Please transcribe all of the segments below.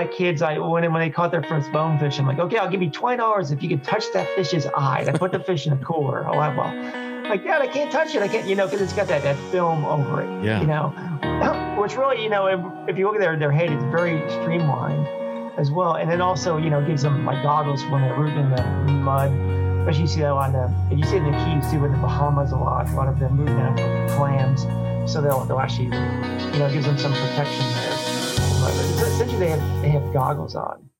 My kids, I when when they caught their first bonefish, I'm like, okay, I'll give you twenty dollars if you can touch that fish's eye. I put the fish in a cooler. Oh, I will. Like, Dad, I can't touch it. I can't, you know, because it's got that, that film over it. Yeah. You know, which really, you know, if, if you look at their their head, it's very streamlined as well. And then also, you know, gives them like goggles when they're rooting in the mud. Especially you see that on the, you see it in the Keys too, in the Bahamas a lot. A lot of them rooting for clams, so they'll they'll actually, you know, gives them some protection there. But essentially, they have they have goggles on.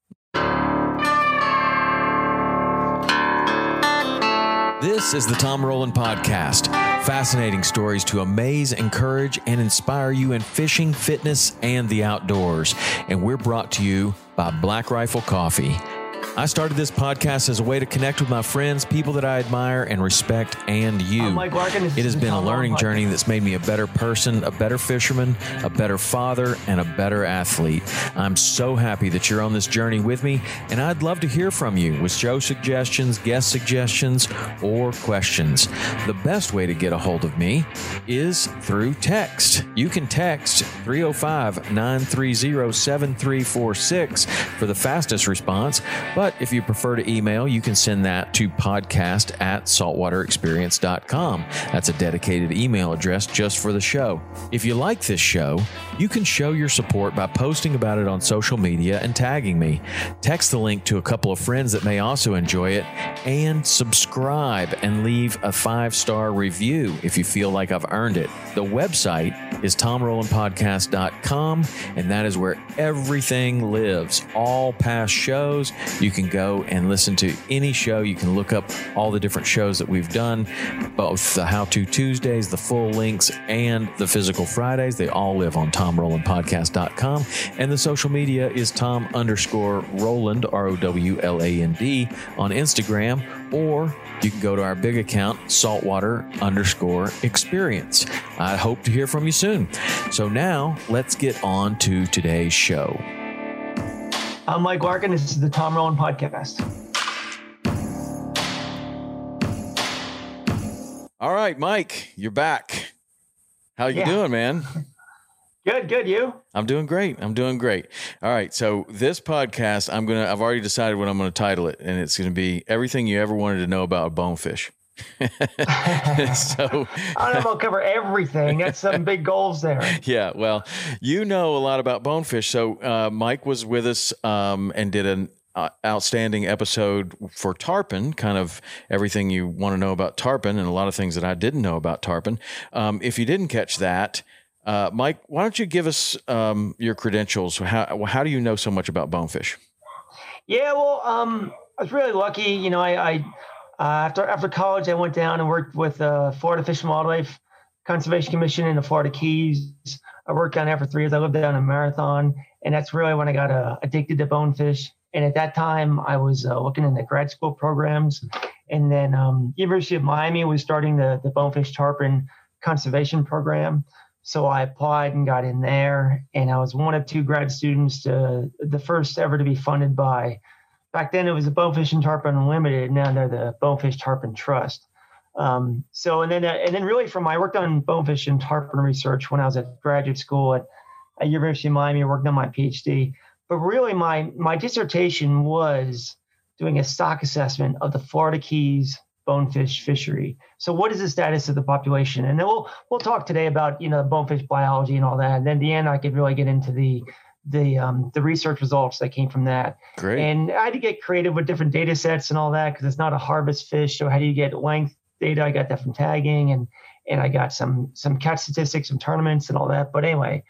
This is the Tom Rowland Podcast. Fascinating stories to amaze, encourage, and inspire you in fishing, fitness, and the outdoors. And we're brought to you by Black Rifle Coffee. I started this podcast as a way to connect with my friends, people that I admire and respect, and you. Larkin. It has been a learning journey that's made me a better person, a better fisherman, a better father, and a better athlete. I'm so happy that you're on this journey with me, and I'd love to hear from you with show suggestions, guest suggestions, or questions. The best way to get a hold of me is through text. You can text 305 930 7346 for the fastest response, but if you prefer to email, you can send that to podcast at saltwaterexperience.com. That's a dedicated email address just for the show. If you like this show, you can show your support by posting about it on social media and tagging me. Text the link to a couple of friends that may also enjoy it and subscribe and leave a five star review if you feel like I've earned it. The website is tomrowlandpodcast.com, and that is where everything lives. All past shows, you can go and listen to any show. You can look up all the different shows that we've done, both the How To Tuesdays, the full links, and the physical Fridays. They all live on tomrowlandpodcast.com. And the social media is Tom underscore Rowland, R O W L A N D, on Instagram, or you can go to our big account, saltwater underscore experience. I hope to hear from you soon. So now let's get on to today's show. I'm Mike Larkin. This is the Tom Rowland Podcast. All right, Mike, you're back. How you Yeah. doing, man? Good, good. You? I'm doing great. I'm doing great. All right. So this podcast, I'm gonna. I've already decided what I'm gonna title it, and it's gonna be everything you ever wanted to know about a bonefish. so I don't know if I'll cover everything. That's some big goals there. yeah, well, you know a lot about bonefish. So uh, Mike was with us um, and did an uh, outstanding episode for tarpon, kind of everything you want to know about tarpon, and a lot of things that I didn't know about tarpon. Um, if you didn't catch that. Uh, Mike, why don't you give us um, your credentials? How how do you know so much about bonefish? Yeah, well, um, I was really lucky. You know, I, I uh, after after college, I went down and worked with uh, Florida Fish and Wildlife Conservation Commission in the Florida Keys. I worked down there for three years. I lived down in Marathon, and that's really when I got uh, addicted to bonefish. And at that time, I was uh, looking in the grad school programs, and then um, University of Miami was starting the the bonefish tarpon conservation program. So I applied and got in there, and I was one of two grad students to the first ever to be funded by. Back then, it was the Bonefish and Tarpon Unlimited. Now they're the Bonefish Tarpon Trust. Um, so and then and then really from I worked on bonefish and tarpon research when I was at graduate school at, at University of Miami, working on my PhD. But really, my my dissertation was doing a stock assessment of the Florida Keys bonefish fishery. So what is the status of the population? And then we'll we'll talk today about you know bonefish biology and all that. And then at the end, I could really get into the the um, the research results that came from that. Great. And I had to get creative with different data sets and all that because it's not a harvest fish. So how do you get length data? I got that from tagging and and I got some some catch statistics from tournaments and all that. But anyway,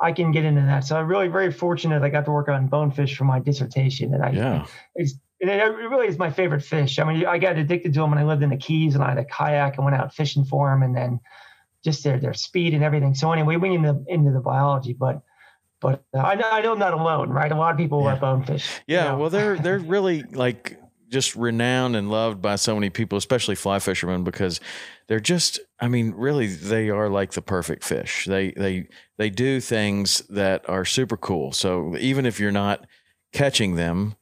I can get into that. So I'm really very fortunate. I got to work on bonefish for my dissertation, and I yeah. It's, it really is my favorite fish. I mean, I got addicted to them when I lived in the Keys, and I had a kayak and went out fishing for them, and then just their their speed and everything. So anyway, we went into into the biology, but but uh, I know I know I'm not alone, right? A lot of people yeah. love bonefish. Yeah, you know? well, they're they're really like just renowned and loved by so many people, especially fly fishermen, because they're just I mean, really they are like the perfect fish. They they they do things that are super cool. So even if you're not catching them,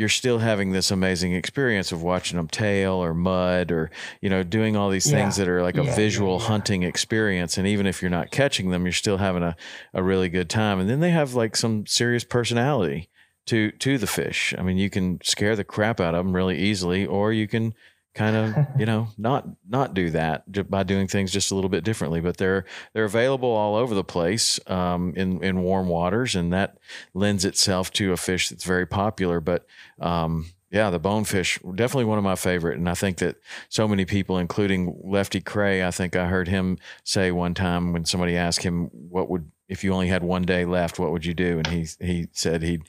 you're still having this amazing experience of watching them tail or mud or you know doing all these things yeah. that are like a yeah, visual yeah, hunting experience. And even if you're not catching them you're still having a, a really good time. And then they have like some serious personality to to the fish. I mean you can scare the crap out of them really easily or you can kind of you know not not do that by doing things just a little bit differently but they're they're available all over the place um, in in warm waters and that lends itself to a fish that's very popular but um, yeah the bonefish definitely one of my favorite and i think that so many people including lefty kreh i think i heard him say one time when somebody asked him what would if you only had one day left what would you do? And he he said he'd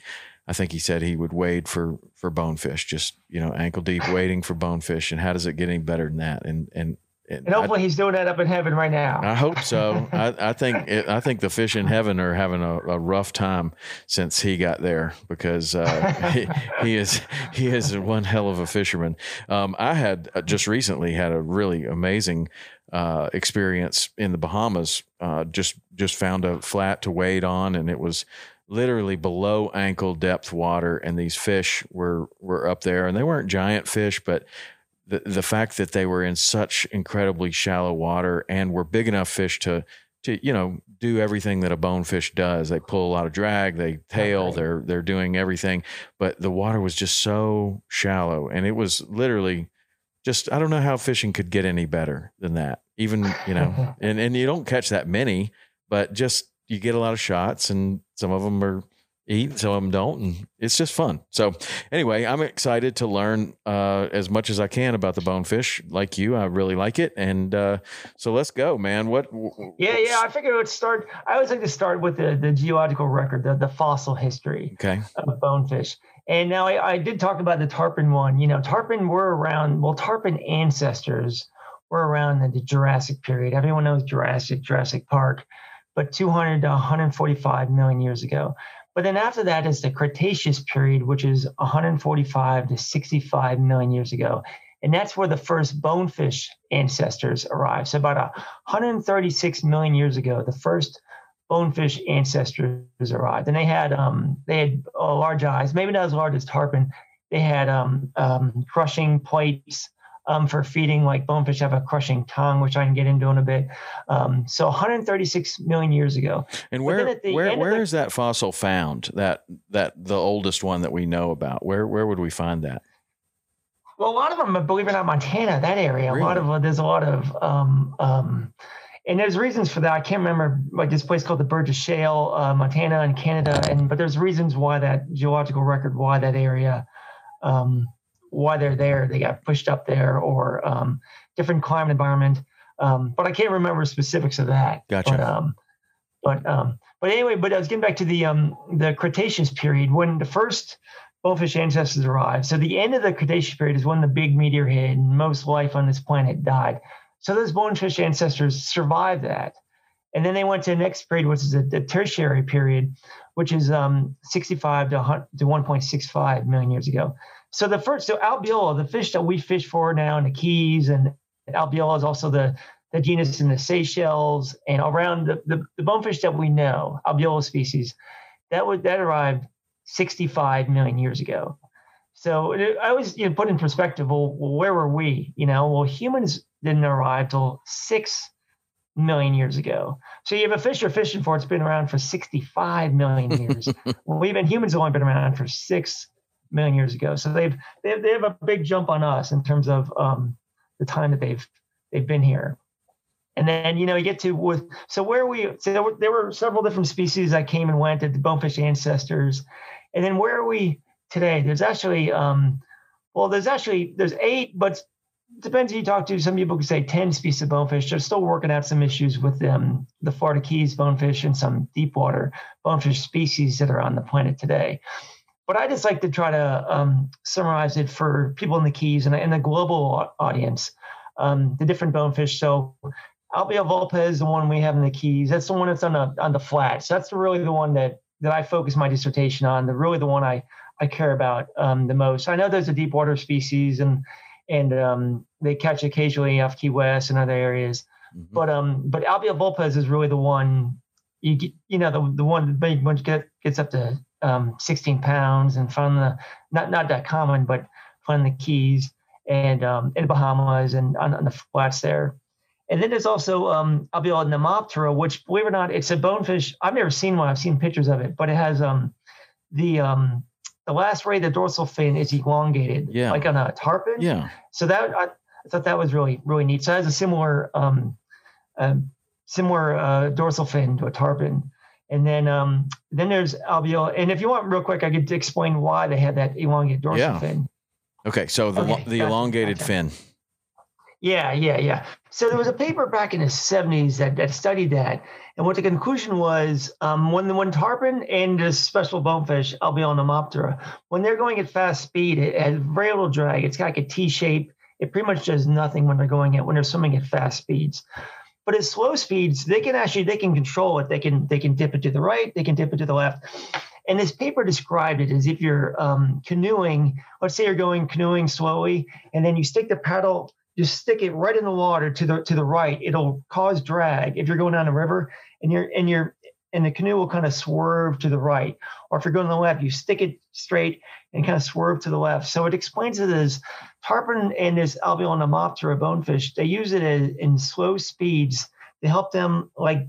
I think he said he would wade for for bonefish, just you know, ankle deep waiting for bonefish. And how does it get any better than that? And and and, and hopefully I, he's doing that up in heaven right now. I hope so. I, I think it, I think the fish in heaven are having a, a rough time since he got there because uh, he, he, is he is one hell of a fisherman. Um, I had uh, just recently had a really amazing uh, experience in the Bahamas. Uh, just just found a flat to wade on, and it was literally below ankle depth water, and these fish were were up there, and they weren't giant fish, but the the fact that they were in such incredibly shallow water and were big enough fish to to you know do everything that a bonefish does. They pull a lot of drag, they tail, right. they're they're doing everything, but the water was just so shallow, and it was literally just I don't know how fishing could get any better than that. Even you know, and and you don't catch that many, but just you get a lot of shots, and some of them are eat, some of them don't, and it's just fun. So, anyway, I'm excited to learn uh, as much as I can about the bonefish. Like you, I really like it, and uh, so let's go, man. What? Yeah, yeah. I figured I would start. I always like to start with the the geological record, the the fossil history okay. of bonefish. And now I, I did talk about the tarpon one. You know, tarpon were around. Well, tarpon ancestors were around in the Jurassic period. Everyone knows Jurassic, Jurassic Park but 200 to 145 million years ago. But then after that is the Cretaceous period, which is 145 to 65 million years ago. And that's where the first bonefish ancestors arrived. So about 136 million years ago, the first bonefish ancestors arrived. And they had um, they had uh, large eyes, maybe not as large as tarpon. They had um, um, crushing plates um, for feeding, like bonefish have a crushing tongue, which I can get into in a bit. Um, so 136 million years ago. And where where where the, is that fossil found? That that the oldest one that we know about. Where where would we find that? Well, a lot of them, believe it or not, Montana, that area. Really? A lot of there's a lot of um, um, and there's reasons for that. I can't remember like this place called the Burgess Shale, uh, Montana and Canada, and but there's reasons why that geological record, why that area um, why they're there. They got pushed up there or um, different climate environment. Um, but I can't remember specifics of that. Gotcha. But, um, but, um, but anyway, but I was getting back to the um, the Cretaceous period when the first bonefish ancestors arrived. So the end of the Cretaceous period is when the big meteor hit and most life on this planet died. So those bonefish ancestors survived that. And then they went to the next period, which is the, tertiary period, which is um, 65 to, to 1.65 million years ago. So the first, so Albula, the fish that we fish for now in the Keys, and Albula is also the the genus in the Seychelles and around the, the, the bonefish that we know, Albula species, that would that arrived 65 million years ago. So I always you know, put in perspective, well, where were we? You know, well, humans didn't arrive till six million years ago. So you have a fish you're fishing for, it's been around for 65 million years. well, we've been humans have only been around for six million years ago. So they've they have, they have a big jump on us in terms of um, the time that they've they've been here. And then, you know, you get to with, so where we, so there were, there were several different species that came and went at the bonefish ancestors. And then where are we today? There's actually, um, well, there's actually, there's eight, but depends who you talk to. Some people could say 10 species of bonefish. They're still working out some issues with them, the Florida Keys bonefish and some deep water bonefish species that are on the planet today. But I just like to try to um, summarize it for people in the Keys and, and the global audience, um, the different bonefish. So Albula vulpes is the one we have in the Keys. That's the one that's on the on the flats. That's really the one that that I focus my dissertation on. The really the one I I care about um, the most. I know there's a deep water species and and um, they catch occasionally off Key West and other areas. Mm-hmm. But um, but Albula vulpes is really the one you get, you know the the one the big one get, gets up to um, 16 pounds and found the not not that common, but found the Keys and um, in Bahamas and on, on the flats there. And then there's also um, Albula nemoptera, which believe it or not, it's a bonefish. I've never seen one. I've seen pictures of it, but it has um, the um, the last ray of the dorsal fin is elongated, yeah. like on a tarpon. Yeah. So that I, I thought that was really really neat. So it has a similar um, uh, similar uh, dorsal fin to a tarpon. And then um, then there's alveolar. And if you want real quick, I could explain why they had that elongated dorsal yeah. fin. Okay, so the okay, the elongated gotcha. fin. Yeah, yeah, yeah. So there was a paper back in the 70s that, that studied that. And what the conclusion was um, when, when tarpon and this special bonefish, Albula nemoptera, when they're going at fast speed, it has very little drag. It's got like a T shape. It pretty much does nothing when they're going at when they're swimming at fast speeds. But at slow speeds, they can actually they can control it. They can they can dip it to the right, they can dip it to the left. And this paper described it as if you're um, canoeing. Let's say you're going canoeing slowly, and then you stick the paddle you stick it right in the water to the to the right, it'll cause drag. If you're going down a river and you're and you're and the canoe will kind of swerve to the right, or if you're going to the left, you stick it straight and kind of swerve to the left. So it explains it as tarpon and this Albula nemoptera bonefish. They use it as, in slow speeds to help them like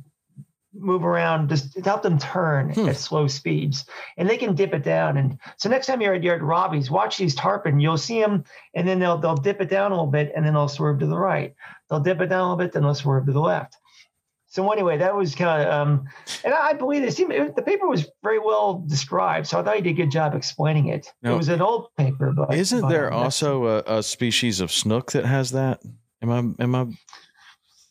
move around, just help them turn hmm. at slow speeds, and they can dip it down. And so next time you're at, you're at Robbie's, watch these tarpon. You'll see them, and then they'll they'll dip it down a little bit, and then they'll swerve to the right. They'll dip it down a little bit, then they'll swerve to the left. So anyway, that was kind of, um, and I believe it seemed it, the paper was very well described. So I thought he did a good job explaining it. Now, it was an old paper, but isn't but, there also a, a, species of snook that has that? Am I am I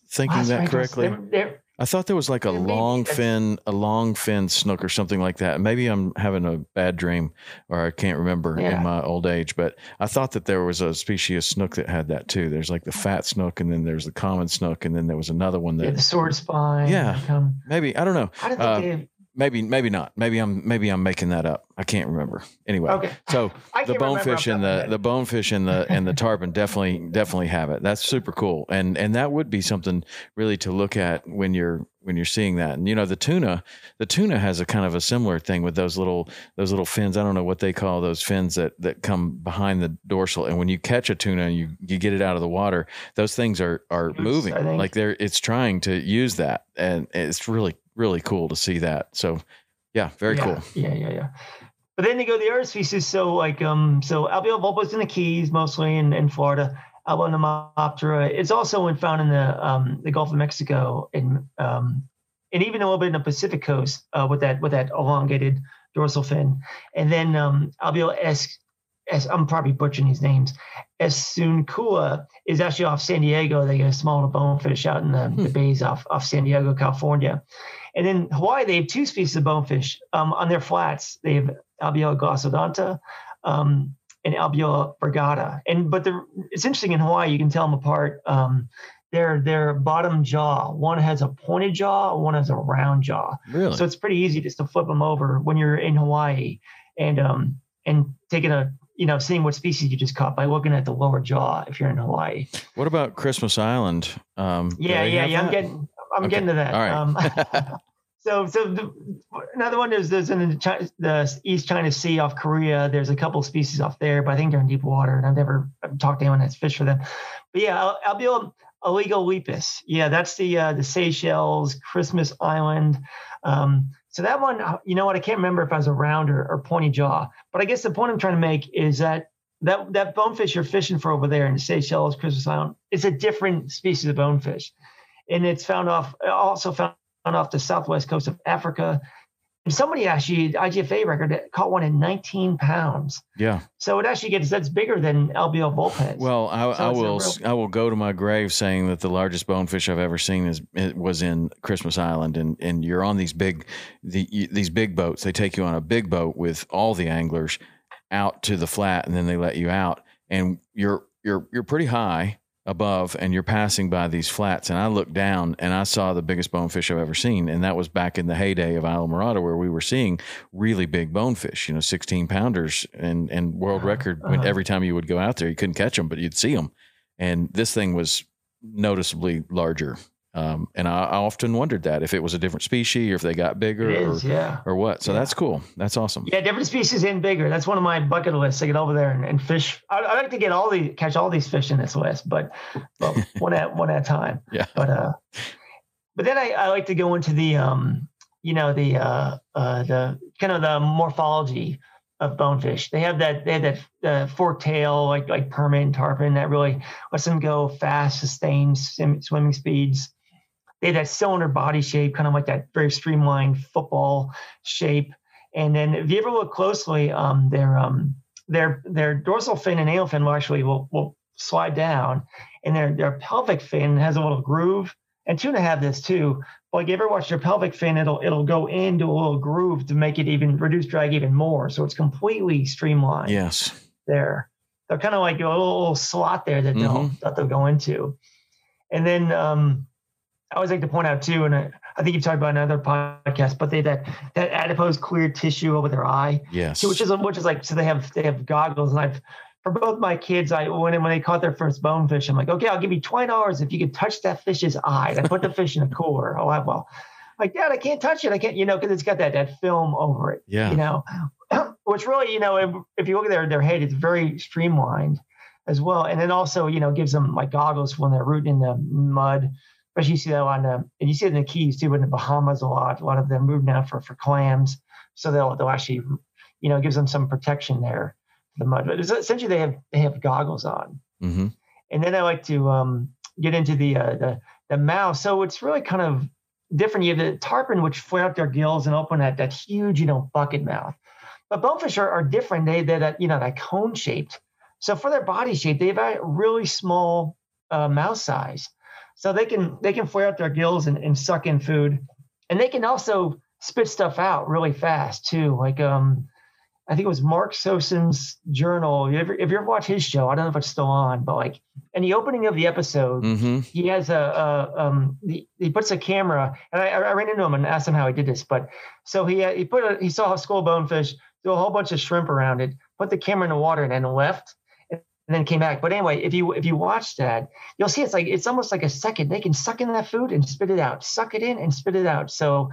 thinking that correctly? They're, they're, I thought there was like a long fin, a long fin snook or something like that. Maybe I'm having a bad dream or I can't remember yeah. in my old age, but I thought that there was a species of snook that had that too. There's like the fat snook and then there's the common snook and then there was another one that yeah, the sword spine. Yeah. Maybe. I don't know. I don't think uh, maybe maybe not. Maybe i'm maybe i'm making that up. I can't remember. Anyway okay. so the bonefish and the the bonefish and the and the tarpon definitely definitely have it. That's super cool. And and that would be something really to look at when you're when you're seeing that. And you know the tuna the tuna has a kind of a similar thing with those little those little fins. I don't know what they call those fins that that come behind the dorsal. And when you catch a tuna and you you get it out of the water those things are are moving. like they're it's trying to use that. And it's really really cool to see that. So, yeah, very yeah, cool. Yeah, yeah, yeah. But then they go to the other species. So, like, um, so Albula vulpes in the Keys, mostly in, in Florida. Albula nemoptera. It's also found in the um, the Gulf of Mexico and um, and even a little bit in the Pacific coast uh, with that with that elongated dorsal fin. And then um, Albula es, I'm probably butchering these names. Esunkua is actually off San Diego. They get a small bonefish out in the, hmm. the bays off, off San Diego, California. And in Hawaii, they have two species of bonefish um, on their flats. They have Albula glossodonta um, and Albula virgata. And but it's interesting in Hawaii, you can tell them apart. Um, their their bottom jaw, one has a pointed jaw, one has a round jaw. Really? So it's pretty easy just to flip them over when you're in Hawaii and um and taking a you know, seeing what species you just caught by looking at the lower jaw if you're in Hawaii. What about Christmas Island? Um, yeah, yeah, yeah. I'm getting, I'm okay. getting to that. All right. Um, so, so the, another one is there's in the, China, the, East China Sea off Korea. There's a couple species off there, but I think they're in deep water, and I've never talked to anyone that's fished for them. But yeah, Albula oligolepis. Yeah, that's the uh, the Seychelles Christmas Island. Um, so that one, uh, you know what? I can't remember if I was a round or, or pointy jaw, but I guess the point I'm trying to make is that that that bonefish you're fishing for over there in the Seychelles, Christmas Island, is a different species of bonefish. and it's found off also found off the southwest coast of Africa. Somebody actually IGFA record caught one in 19 pounds. Yeah. So it actually gets that's bigger than Albula vulpes. Well, I, So I will real- I will go to my grave saying that the largest bonefish I've ever seen is it was in Christmas Island, and and you're on these big the you- these big boats. They take you on a big boat with all the anglers out to the flat, and then they let you out, and you're you're you're pretty high above and you're passing by these flats. And I looked down and I saw the biggest bonefish I've ever seen. And that was back in the heyday of Islamorada where we were seeing really big bonefish you know 16 pounders and and world record when Uh-huh. every time you would go out there you couldn't catch them but you'd see them and this thing was noticeably larger um, and I, I often wondered that if it was a different species or if they got bigger it or, yeah. or what so Yeah. that's cool that's awesome Yeah, different species and bigger. That's one of my bucket lists to get over there and, and fish. I, I like to get all the catch all these fish in this list, but, but one at one at a time. yeah But uh, but then I, I like to go into the um, you know, the uh, uh, the kind of the morphology of bonefish. They have that they have that uh, fork tail like like permit and tarpon that really lets them go fast, sustained swim, swimming speeds. They have that cylinder body shape, kind of like that very streamlined football shape. And then if you ever look closely, um, their um, their their dorsal fin and anal fin will actually will, will slide down, and their their pelvic fin has a little groove. And tuna have this too. Like you ever watch your pelvic fin, it'll it'll go into a little groove to make it even reduce drag even more. So it's completely streamlined yes there. They're kind of like a little, little slot there that they'll Mhm. that they'll go into. And then um, I always like to point out too, and I, I think you've talked about another podcast, but they that that adipose clear tissue over their eye, yes so which is which is like so they have they have goggles, and I've for both my kids, I when when they caught their first bonefish, I'm like, okay, I'll give you twenty dollars if you can touch that fish's eye. And I put the fish in a cooler. Oh, I well, like Dad, I can't touch it. I can't, you know, because it's got that that film over it yeah you know, which really, you know, if, if you look at their, their head, it's very streamlined as well. And then also, you know, gives them like goggles when they're rooting in the mud. Especially you see that on the, and you see it in the Keys too, in the Bahamas a lot. A lot of them move now for, for clams. So they'll, they'll actually, you know, gives them some protection there, the mud. But it's, essentially they have, they have goggles on. hmm And then I like to um, get into the, uh, the, the mouth. So it's really kind of different. You have the tarpon, which flare out their gills and open that, that huge, you know, bucket mouth. But bonefish are, are different. They, they're that, you know, that cone shaped. So for their body shape, they have a really small uh, mouth size. So they can, they can flare out their gills and, and suck in food. And they can also spit stuff out really fast too. Like, um, I think it was Mark Sosin's journal. If you ever watch his show, I don't know if it's still on, but like in the opening of the episode, hmm he has a, a um he, he puts a camera and I, I ran into him and asked him how he did this but so he uh, he put a, he saw a of bonefish threw a whole bunch of shrimp around it put the camera in the water and then left and then came back. But anyway if you if you watch that you'll see it's like it's almost like a second they can suck in that food and spit it out suck it in and spit it out. So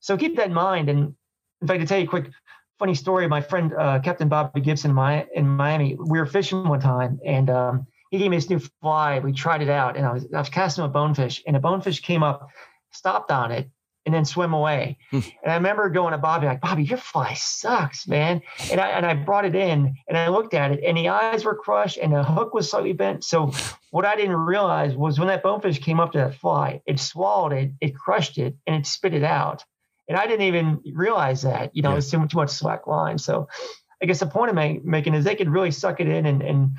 so keep that in mind. And in fact to tell you a quick funny story my friend uh, captain bobby gibson in, my, in miami we were fishing one time and um he gave me this new fly. We tried it out, and I was I was casting a bonefish, and a bonefish came up, stopped on it, and then swim away. Hmm. and I remember going to Bobby like, Bobby, your fly sucks, man. And I and I brought it in, and I looked at it, and the eyes were crushed, and the hook was slightly bent. So what I didn't realize was when that bonefish came up to that fly, it swallowed it, it crushed it, and it spit it out. And I didn't even realize that. You know, Yeah. it was too, too much slack line. So I guess the point I'm ma- making is they could really suck it in and and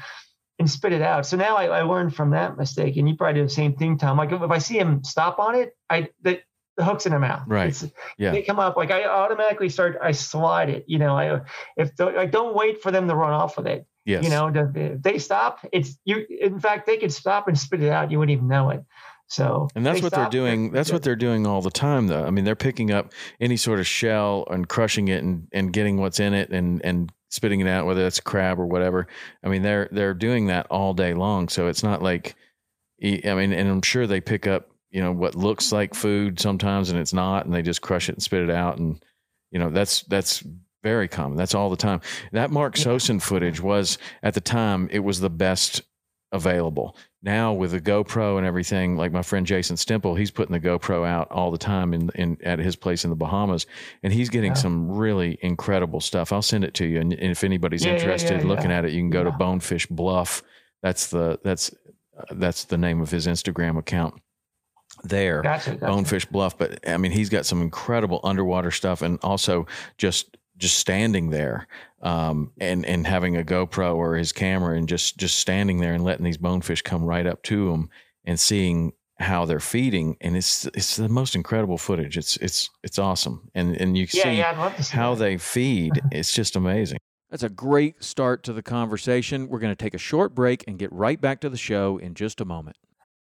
and spit it out. So now I, I learned from that mistake, and you probably do the same thing, Tom. Like if I see him stop on it, I the, the hook's in their mouth. Right. It's, Yeah. They come up like I automatically start. I slide it. You know, I if the, I don't wait for them to run off with it. yes You know, if they stop. It's you. In fact, they could stop and spit it out. You wouldn't even know it. So And that's they what they're doing. That's what they're doing all the time, though. I mean, they're picking up any sort of shell and crushing it and, and getting what's in it and, and spitting it out, whether that's crab or whatever. I mean, they're they're doing that all day long. So it's not like, I mean, and I'm sure they pick up, you know, what looks like food sometimes and it's not, and they just crush it and spit it out, and you know, that's that's very common. That's all the time. That Mark Yeah. Sosin footage was at the time it was the best available. Now with the GoPro and everything, like my friend Jason Stemple, he's putting the GoPro out all the time in, in at his place in the Bahamas, and he's getting Yeah. some really incredible stuff. I'll send it to you, and, and if anybody's Yeah, yeah, interested yeah, in looking yeah. at it, you can go to Yeah. Bonefish Bluff. That's the that's uh, that's the name of his Instagram account. There, Gotcha, gotcha. Bonefish Bluff. But I mean, he's got some incredible underwater stuff, and also just just standing there um, and and having a GoPro or his camera, and just just standing there and letting these bonefish come right up to him and seeing how they're feeding, and it's it's the most incredible footage. It's it's it's awesome, and and you Yeah, see yeah, I'd love to see how that. they feed. It's just amazing. That's a great start to the conversation. We're going to take a short break and get right back to the show in just a moment.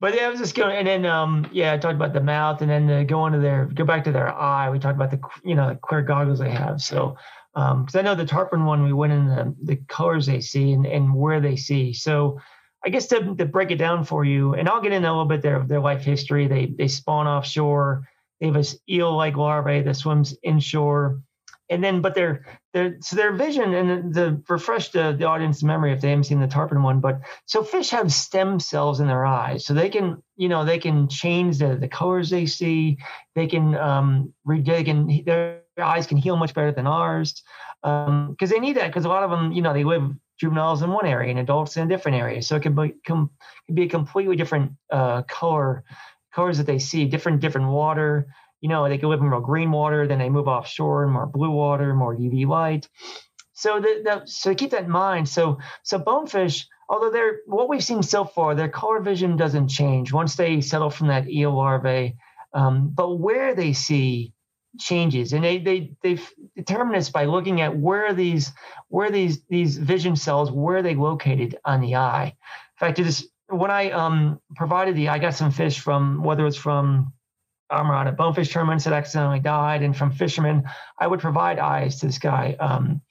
But yeah, I was just going, and then um, yeah, I talked about the mouth, and then uh, go into their, go back to their eye. We talked about the, you know, the clear goggles they have. So, because I know the tarpon one, we went in the, the colors they see and, and where they see. So, I guess to, to break it down for you, and I'll get into a little bit their their life history. They they spawn offshore. They have a eel-like larvae that swims inshore, and then but their their so their vision and the, the refresh the, the audience memory if they haven't seen the tarpon one, but so fish have stem cells in their eyes, so they can, you know, they can change the, the colors they see. They can, um, they can, their eyes can heal much better than ours, um, because they need that. Because a lot of them, you know, they live juveniles in one area and adults in a different area, so it can be, can be a completely different uh, color, colors that they see, different different water. You know, they can live in more green water, then they move offshore in more blue water, more UV light. So the, the so keep that in mind. So so bonefish, although they're what we've seen so far, their color vision doesn't change once they settle from that eel larvae. Um, but where they see changes, and they they they determine this by looking at where these where these these vision cells where they located on the eye. In fact, it is when I um, provided the I got some fish from whether it's from um, on a bonefish tournaments that accidentally died, and from fishermen, I would provide eyes to this guy. Um,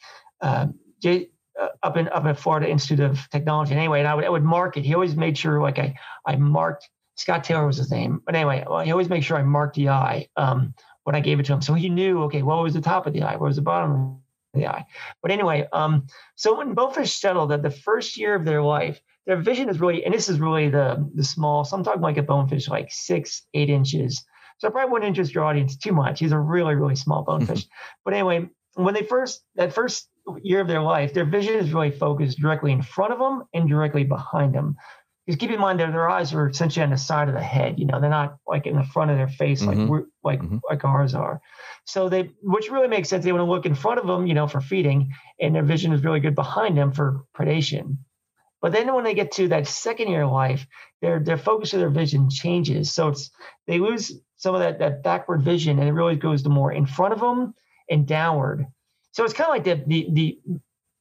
uh, Jay, uh, up in up in Florida Institute of Technology. And anyway, and I would I would mark it. He always made sure like I I marked Scott Taylor was his name. But anyway, well, he always made sure I marked the eye um, when I gave it to him, so he knew okay, what was the top of the eye, what was the bottom of the eye. But anyway, um, so when bonefish settle, that the first year of their life, their vision is really, and this is really the the small. So I'm talking like a bonefish, like six eight inches. So I probably wouldn't interest your audience too much. He's a really really small bonefish. but anyway, when they first that first year of their life, their vision is really focused directly in front of them and directly behind them. Because keep in mind that their eyes are essentially on the side of the head. You know, they're not like in the front of their face like we're, like Mhm. like ours are. So they, which really makes sense. They want to look in front of them, you know, for feeding, and their vision is really good behind them for predation. But then when they get to that second year of life, their their focus of their vision changes. So it's they lose some of that that backward vision, and it really goes to more in front of them and downward. So it's kind of like the the the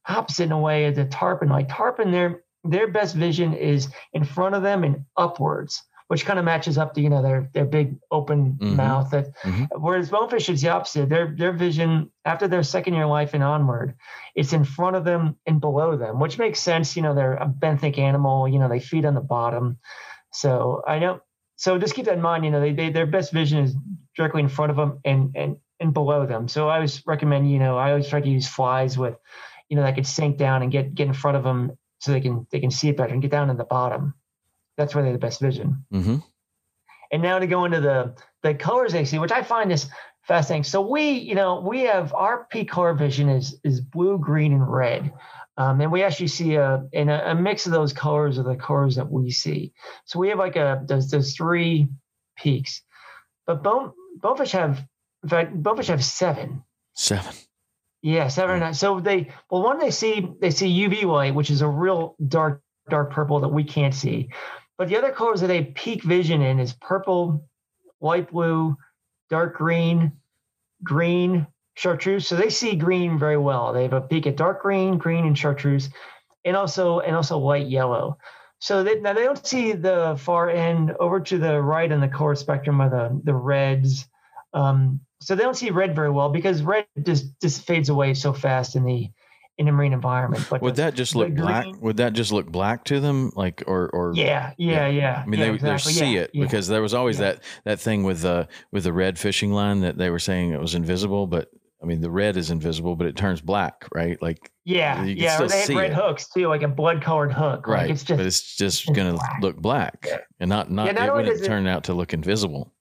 opposite in a way of the tarpon. Like tarpon, their their best vision is in front of them and upwards, which kind of matches up to you know their their big open Mhm. mouth. That Mhm. whereas bonefish is the opposite. Their their vision after their second year life and onward, it's in front of them and below them, which makes sense. You know they're a benthic animal. You know they feed on the bottom. So I know. So just keep that in mind. You know they, they their best vision is directly in front of them and and and below them. So I always recommend, you know, I always try to use flies with, you know, that could sink down and get get in front of them so they can they can see it better and get down in the bottom. That's where they have the best vision. hmm And now to go into the the colors they see, which I find is fascinating. So we, you know, we have our peak color vision is is blue, green, and red. Um, and we actually see a in a, a mix of those colors are the colors that we see. So we have like a those those three peaks. But bone bonefish have in fact bonefish have seven. Seven. Yeah, seven or nine. So they well, one they see they see UV light, which is a real dark dark purple that we can't see. But the other colors that they peak vision in is purple, light blue, dark green, green, chartreuse. So they see green very well. They have a peak at dark green, green, and chartreuse, and also and also light yellow. So they, now they don't see the far end over to the right on the color spectrum of the the reds. Um, so they don't see red very well because red just just fades away so fast in the in a marine environment. But would the, that just look black? Would that just look black to them? Like or or yeah, yeah, yeah. yeah. I mean, yeah, they exactly. they see yeah, it yeah. because there was always that that thing with uh with the red fishing line that they were saying it was invisible, but I mean the red is invisible, but it turns black, right? Like yeah, yeah. They have red it. hooks too, like a blood colored hook. Right, like it's just but it's just gonna black. look black and not not, not it wouldn't turn it, out to look invisible.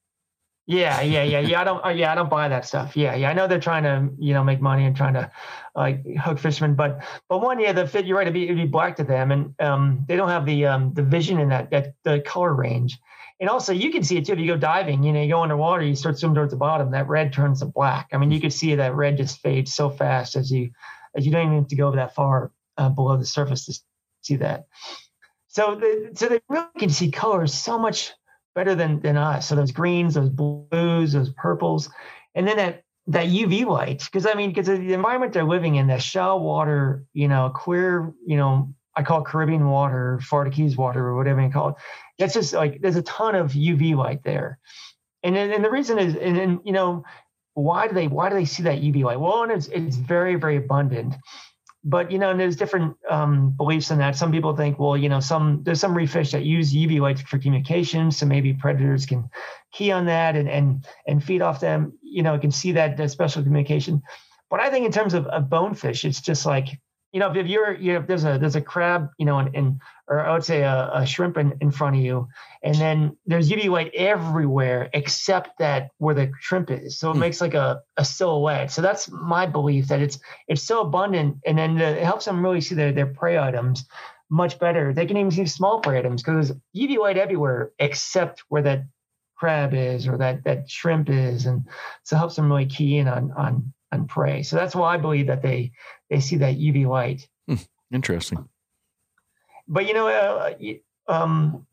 Yeah, yeah, yeah, yeah. I don't, uh, yeah, I don't buy that stuff. Yeah, yeah. I know they're trying to, you know, make money and trying to, like, hook fishermen, but, but one, yeah, the fit. You're right. It'd be, it'd be black to them, and um, they don't have the um, the vision in that that the color range. And also, you can see it too. If you go diving, you know, you go underwater, you start swimming towards the bottom, that red turns to black. I mean, you can see that red just fades so fast as you, as you don't even have to go that far uh, below the surface to see that. So, the, so they really can see colors so much better than than us. So those greens, those blues, those purples, and then that that UV light. Because I mean, because the environment they're living in, that shallow water, you know, queer, you know, I call Caribbean water, Florida Keys water, or whatever you call it. That's just like there's a ton of UV light there, and then, and the reason is, and then you know, why do they why do they see that UV light? Well, and it's it's very very abundant but you know, and there's different um, beliefs in that. Some people think, well, you know, some there's some reef fish that use UV lights for communication, so maybe predators can key on that and and and feed off them. You know, can see that, that special communication. But I think in terms of, of bonefish, it's just like you know, if you're, you know, if there's a there's a crab, you know, and, and or I would say a, a shrimp in, in front of you, and then there's UV light everywhere except that where the shrimp is. So it mm. makes like a, a silhouette. So that's my belief that it's it's so abundant, and then the, it helps them really see their their prey items much better. They can even see small prey items because UV light everywhere except where that crab is or that that shrimp is, and so it helps them really key in on on on prey. So that's why I believe that they they see that UV light. Hmm, interesting. But you know, uh, um,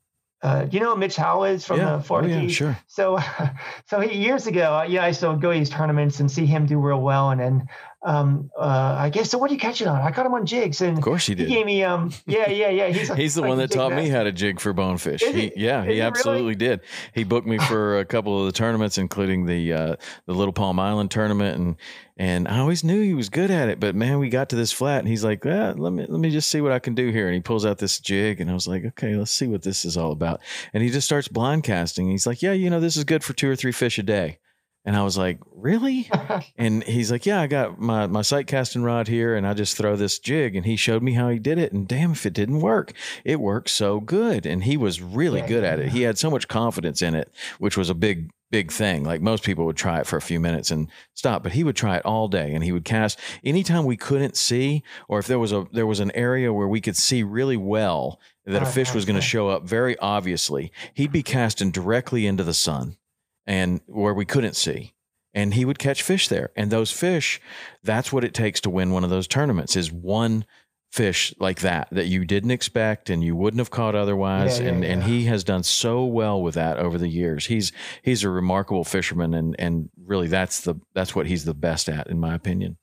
uh, you know Mitch Howell is from yeah. the Florida oh, yeah, Sure. So, so he, years ago, uh, yeah, I used to go to these tournaments and see him do real well, and then um, uh, I guess so. What are you catching on? I caught him on jigs, and of course he did. He gave me, um, yeah, yeah, yeah. He's, he's the like one that taught me how to jig for bonefish. He, yeah, he, he absolutely really? did. He booked me for a couple of the tournaments, including the uh, the Little Palm Island tournament, and and I always knew he was good at it. But man, we got to this flat, and he's like, ah, "Let me let me just see what I can do here." And he pulls out this jig, and I was like, "Okay, let's see what this is all about." And he just starts blind casting. He's like, "Yeah, you know, this is good for two or three fish a day." And I was like, really? and he's like, yeah, I got my, my sight casting rod here and I just throw this jig. And he showed me how he did it. And damn, if it didn't work, it worked so good. And he was really yeah, good at it. He had so much confidence in it, which was a big, big thing. Like most people would try it for a few minutes and stop, but he would try it all day and he would cast anytime we couldn't see, or if there was a, there was an area where we could see really well that a uh, fish was going to show up very obviously, he'd be casting directly into the sun and where we couldn't see. And he would catch fish there. And those fish that's what it takes to win one of those tournaments is one fish like that that you didn't expect and you wouldn't have caught otherwise. Yeah, yeah, and yeah. and he has done so well with that over the years. He's he's a remarkable fisherman and and really that's the that's what he's the best at in my opinion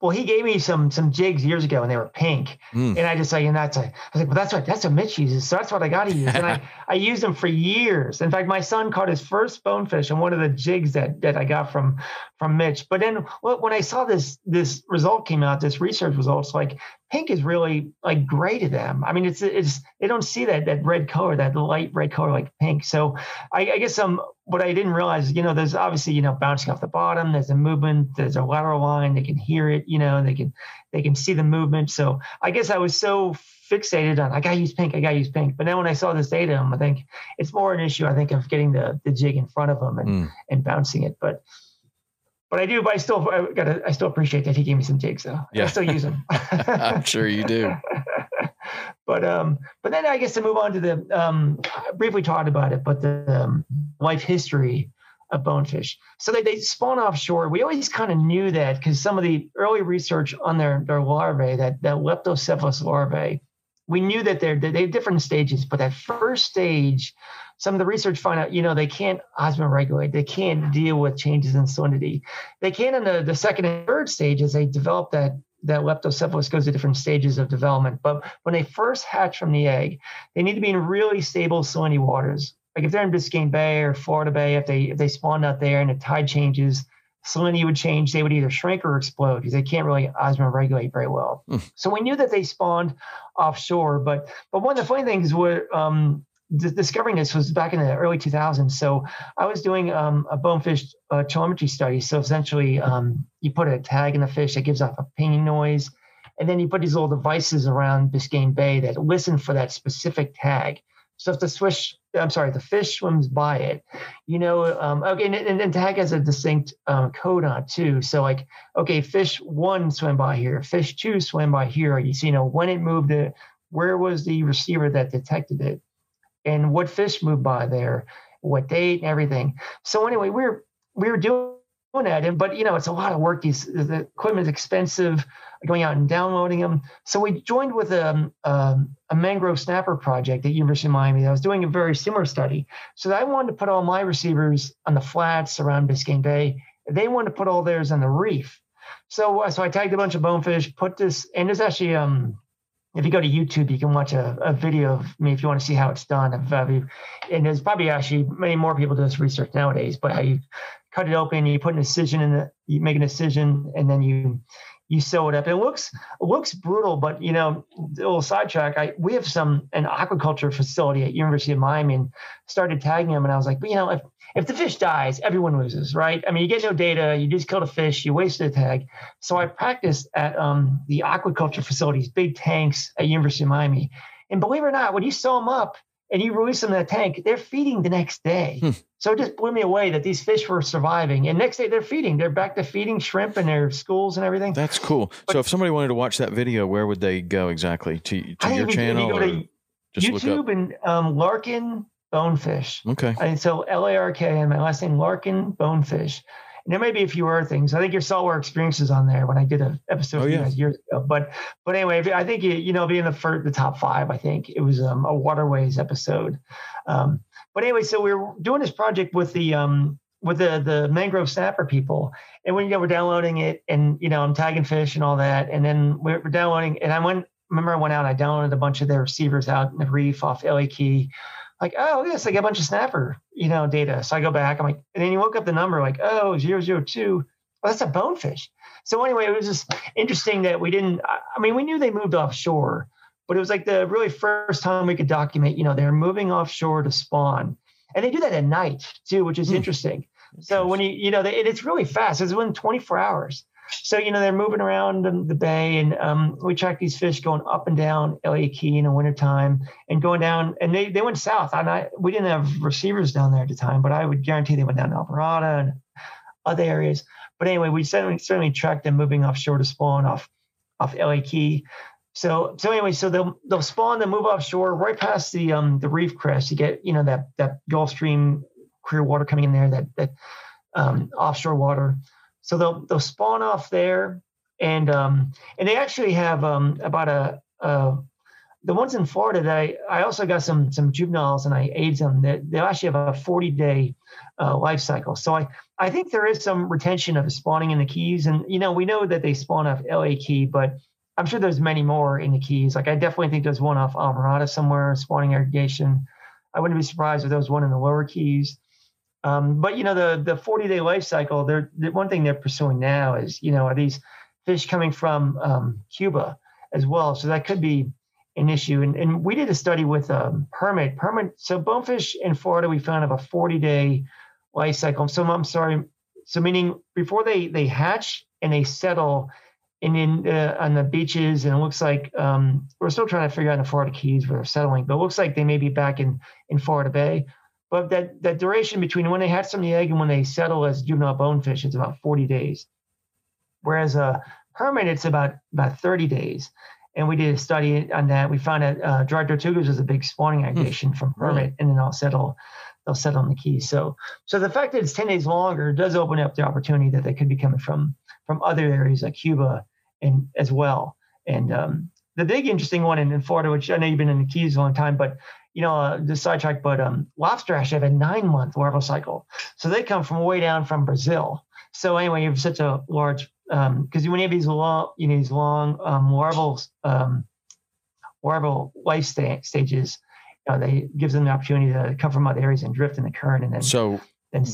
well, he gave me some some jigs years ago, and they were pink. Mm. And I just like, and that's a, I was like, well, that's what that's what Mitch uses, so that's what I got to use. and I I used them for years. In fact, my son caught his first bonefish on one of the jigs that that I got from from Mitch. But then when I saw this this result came out, this research results, like pink is really like gray to them. I mean, it's it's they don't see that that red color, that light red color like pink. So I, I guess um what I didn't realize, you know, there's obviously you know bouncing off the bottom. There's a movement. There's a lateral line. They can hear it. You know, they can they can see the movement. So I guess I was so fixated on I gotta use pink. I gotta use pink. But then when I saw this data, I think it's more an issue. I think of getting the the jig in front of them and mm. and bouncing it. But but I do. But I still I gotta I still appreciate that he gave me some jigs though. Yeah. I still use them. I'm sure you do. but um, but then I guess to move on to the um, I briefly talked about it, but the um, life history of bonefish. So they, they spawn offshore. We always kind of knew that because some of the early research on their, their larvae, that, that leptocephalus larvae, we knew that they're they have different stages, but that first stage, some of the research found out, you know, they can't osmoregulate, they can't deal with changes in salinity. They can in the, the second and third stages, they develop that that leptocephalus goes to different stages of development. But when they first hatch from the egg, they need to be in really stable salinity waters. Like if they're in Biscayne Bay or Florida Bay, if they if they spawn out there and the tide changes, salinity would change. They would either shrink or explode because they can't really osmoregulate very well. Mm. So we knew that they spawned offshore. But but one of the funny things were um, d- discovering this was back in the early 2000s. So I was doing um, a bonefish uh, telemetry study. So essentially, um, you put a tag in the fish that gives off a pinging noise. And then you put these little devices around Biscayne Bay that listen for that specific tag. So if the swish, I'm sorry, the fish swims by it, you know, um, okay, and, and, and, tag has a distinct um, code on it too. So like, okay, fish one swam by here, fish two swam by here. You see, you know, when it moved it, where was the receiver that detected it, and what fish moved by there, what date, and everything. So anyway, we we're we were doing at him, but you know, it's a lot of work. These the equipment is expensive, going out and downloading them. So we joined with a, um, um, a mangrove snapper project at University of Miami. That was doing a very similar study. So I wanted to put all my receivers on the flats around Biscayne Bay. They wanted to put all theirs on the reef. So uh, so I tagged a bunch of bonefish, put this, and there's actually um if you go to YouTube, you can watch a, a video of me if you want to see how it's done. Of, uh, and there's probably actually many more people do this research nowadays, but how you cut it open, you put an incision in the, you make an incision, and then you you sew it up. It looks it looks brutal, but you know, a little sidetrack. I we have some an aquaculture facility at University of Miami, and started tagging them, and I was like, but you know, if if the fish dies, everyone loses, right? I mean, you get no data, you just killed a fish, you wasted a tag. So I practiced at um, the aquaculture facilities, big tanks at University of Miami, and believe it or not, when you sew them up, and you release them in the tank, they're feeding the next day. Hmm. So it just blew me away that these fish were surviving. And next day they're feeding. They're back to feeding shrimp in their schools and everything. That's cool. But, so if somebody wanted to watch that video, where would they go exactly? To, to your channel? You YouTube and um, Larkin Bonefish. Okay. And so L A R K and my last name Larkin Bonefish. And there may be a few other things. I think your saltwater experience is on there when I did an episode oh, yeah. years ago. But but anyway, I think you, you know being the first, the top five, I think it was um, a waterways episode. Um, but anyway, so we were doing this project with the um, with the the mangrove snapper people, and when you know we're downloading it, and you know I'm tagging fish and all that, and then we're, we're downloading, and I went. Remember, I went out. and I downloaded a bunch of their receivers out in the reef off Elliott Key like, oh, yes, I get a bunch of snapper, you know, data. So I go back, I'm like, and then you woke up the number like, oh, 002. Well, that's a bonefish. So anyway, it was just interesting that we didn't, I mean, we knew they moved offshore, but it was like the really first time we could document, you know, they're moving offshore to spawn. And they do that at night too, which is hmm. interesting. So when you, you know, they, it's really fast. It's within 24 hours. So, you know, they're moving around the bay and um, we track these fish going up and down Elliott Key in the wintertime and going down. And they, they went south. And I, we didn't have receivers down there at the time, but I would guarantee they went down to Islamorada and other areas. But anyway, we certainly, certainly tracked them moving offshore to spawn off, off Elliott Key. So, so anyway, so they'll they'll spawn, they move offshore, right past the um the reef crest. You get you know that that Gulf Stream clear water coming in there, that that um, offshore water. So they'll they'll spawn off there, and um, and they actually have um, about a, a the ones in Florida that I, I also got some some juveniles and I aids them that they actually have a 40 day uh, life cycle. So I I think there is some retention of spawning in the Keys, and you know we know that they spawn off Elliott Key, but I'm sure there's many more in the Keys. Like I definitely think there's one off Islamorada somewhere spawning aggregation. I wouldn't be surprised if there was one in the lower Keys. Um, but you know, the the 40 day life cycle. They're the one thing they're pursuing now is you know are these fish coming from um, Cuba as well. So that could be an issue. And, and we did a study with um, permit permit. So bonefish in Florida, we found have a 40 day life cycle. So I'm sorry. So meaning before they they hatch and they settle in, in uh, on the beaches, and it looks like um, we're still trying to figure out in the Florida Keys where they're settling, but it looks like they may be back in in Florida Bay. But that, that duration between when they hatch from the egg and when they settle as juvenile bonefish, it's about 40 days. Whereas a permit, it's about, about 30 days. And we did a study on that. We found that uh, Dry Tortugas is a big spawning hmm. aggregation from permit, and then they'll settle they'll settle on the keys. So so the fact that it's 10 days longer does open up the opportunity that they could be coming from from other areas like Cuba and as well. And um, the big interesting one in, in Florida, which I know you've been in the Keys a long time, but you know, uh, the sidetrack, but um, lobster actually have a nine month larval cycle. So they come from way down from Brazil. So anyway, you have such a large, because um, when you have these long, you know, these long um, larval, um, larval life sta- stages, you know, they gives them the opportunity to come from other areas and drift in the current and then. So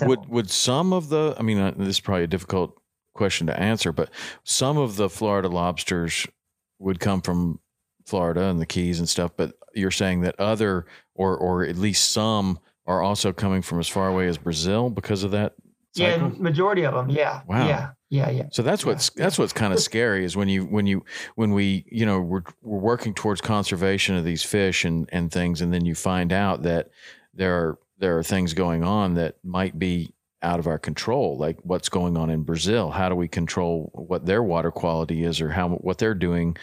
would would some of the? I mean, uh, this is probably a difficult question to answer, but some of the Florida lobsters would come from Florida and the Keys and stuff. But you're saying that other, or or at least some, are also coming from as far away as Brazil because of that. Cycle? Yeah, majority of them. Yeah. Wow. Yeah. Yeah. Yeah. So that's Yeah, what's that's what's kind of scary is when you when you when we you know we're we're working towards conservation of these fish and and things and then you find out that there are there are things going on that might be out of our control like what's going on in Brazil how do we control what their water quality is or how what they're doing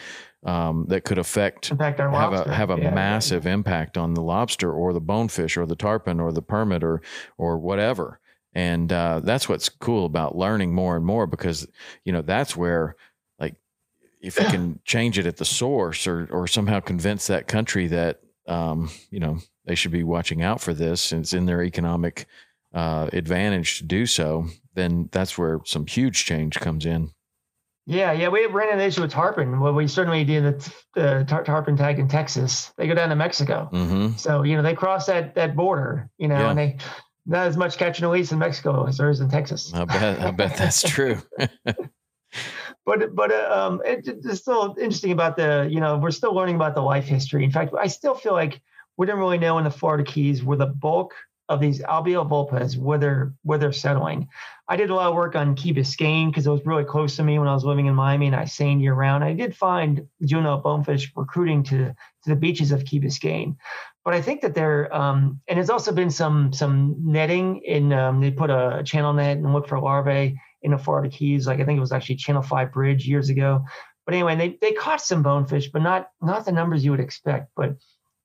um, that could affect have a have a Yeah, yeah. massive impact on the lobster or the bonefish or the tarpon or the permit or or whatever. And uh, that's what's cool about learning more and more because you know that's where like if you can change it at the source or or somehow convince that country that um, you know they should be watching out for this and it's in their economic uh, advantage to do so, then that's where some huge change comes in. Yeah, yeah, we ran into an issue with tarpon. Well, we certainly did the, the tar- tarpon tag in Texas. They go down to Mexico, hmm so you know they cross that that border, you know, Yeah. and they not as much catch and release in Mexico as there is in Texas. I bet I bet that's true. But but uh, um, it, it's still interesting about the you know we're still learning about the life history. In fact, I still feel like we didn't really know in the Florida Keys where the bulk of these Albula vulpes where they're where they're settling. I did a lot of work on Key Biscayne because it was really close to me when I was living in Miami and I seined year round. I did find juvenile bonefish recruiting to to the beaches of Key Biscayne. But I think that they're um, and there's also been some some netting in um, they put a channel net and look for larvae in the Florida Keys. Like I think it was actually Channel Five Bridge years ago. But anyway, they they caught some bonefish, but not not the numbers you would expect. But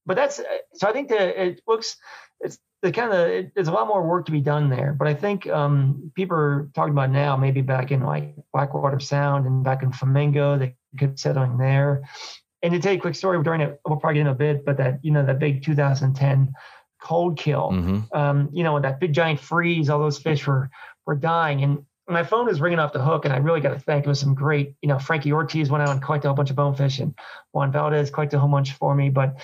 but that's so I think that it looks it's the kind of it, there's a lot more work to be done there. But I think um, people are talking about now maybe back in like Blackwater Sound and back in Flamingo they could settling there. And to tell you a quick story during it, we'll probably get in a bit, but that you know that big 2010 cold kill hmm um, you know, that big giant freeze, all those fish were were dying. And my phone was ringing off the hook, and I really got to thank. It was some great, you know, Frankie Ortiz went out and collected a whole bunch of bonefish, and Juan Valdez collected a whole bunch for me. But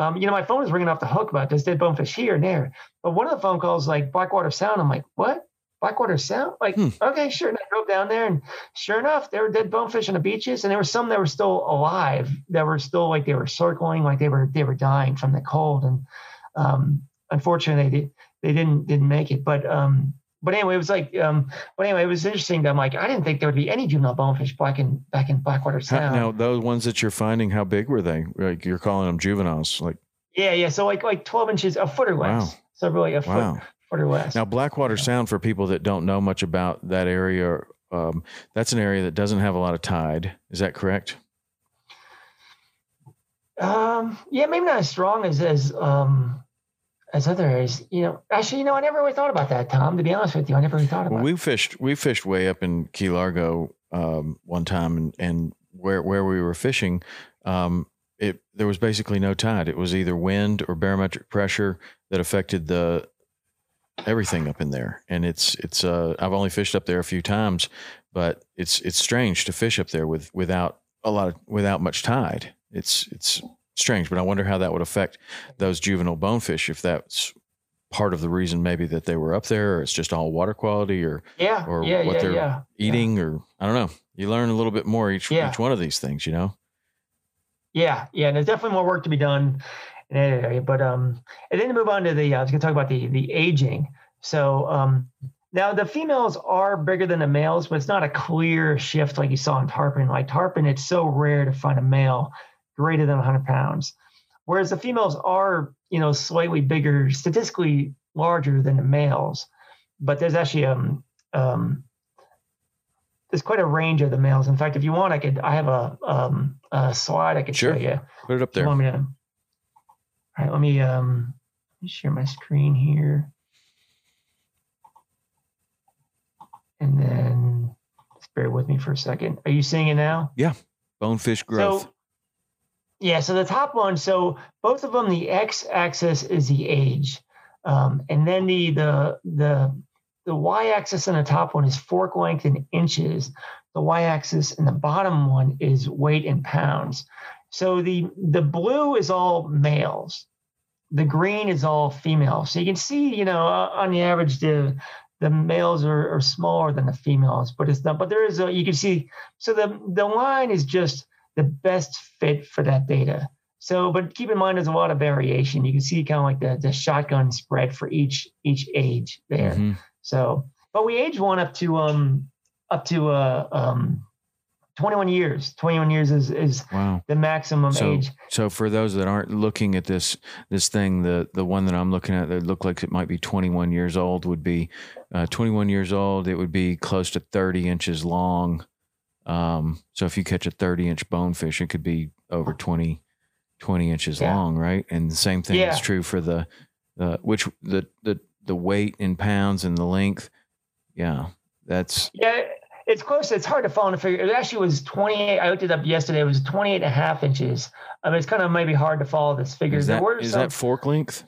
um, you know, my phone was ringing off the hook about this dead bonefish here and there. But one of the phone calls, like Blackwater Sound, I'm like, what? Blackwater Sound? Like, Hmm. okay, sure. And I drove down there, and sure enough, there were dead bonefish on the beaches, and there were some that were still alive, that were still like they were circling, like they were they were dying from the cold. And um, unfortunately, they, they didn't didn't make it. But um, but anyway, it was like um, but anyway, it was interesting. I'm like, I didn't think there would be any juvenile bonefish back in back in Blackwater How, Sound. now, those ones that you're finding, how big were they? Like you're calling them juveniles? Like Yeah, yeah. So like like 12 inches, a foot or less. Wow. So really a foot, wow. foot or less. Now, Blackwater Sound, for people that don't know much about that area, um, that's an area that doesn't have a lot of tide. Is that correct? Um, yeah, maybe not as strong as as um as other areas. You know, actually, you know, I never really thought about that, Tom. To be honest with you, I never really thought about. Well, it. we fished we fished way up in Key Largo um, one time, and, and where where we were fishing, um, it there was basically no tide. It was either wind or barometric pressure that affected the everything up in there. And it's it's uh, I've only fished up there a few times, but it's it's strange to fish up there with without a lot of without much tide. It's it's strange, but I wonder how that would affect those juvenile bonefish if that's part of the reason maybe that they were up there or it's just all water quality or yeah, or yeah, what yeah, they're yeah. eating or I don't know. You learn a little bit more each each one of these things, you know. Yeah, yeah, and there's definitely more work to be done in that area. But um, and then to move on to the, uh, I was going to talk about the the aging. So um, now the females are bigger than the males, but it's not a clear shift like you saw in tarpon. Like tarpon, it's so rare to find a male greater than 100 pounds, whereas the females are, you know, slightly bigger, statistically larger than the males. But there's actually um um there's quite a range of the males. In fact, if you want, I could I have a um a slide I could Sure. show you. Put it up If you there. want me to? All right, let me um let me share my screen here, and then just bear with me for a second. Are you seeing it now? Yeah. Bonefish growth. So, Yeah, so the top one, so both of them, the x-axis is the age, um, and then the the the the y-axis on the top one is fork length in inches. The y-axis and the bottom one is weight in pounds. So the the blue is all males, the green is all females. So you can see, you know, uh, on the average, the the males are, are smaller than the females, but it's not. But there is a you can see. So the the line is just the best fit for that data. So, but keep in mind, there's a lot of variation. You can see kind of like the, the shotgun spread for each each age there. Mm-hmm. So, but we age one up to um up to uh um 21 years. 21 years is is wow. the maximum so, age. So for those that aren't looking at this this thing, the the one that I'm looking at that look like it might be 21 years old would be uh, 21 years old. It would be close to 30 inches long. Um, so if you catch a 30 inch bonefish, it could be over 20, 20 inches yeah. long, right? And the same thing yeah. is true for the, the, which the, the, the weight in pounds and the length. Yeah. That's, yeah, it's close. It's hard to follow and figure. It actually was 28. I looked it up yesterday. It was 28 and a half inches. I mean, it's kind of maybe hard to follow this figure. Is that, is some, that fork length?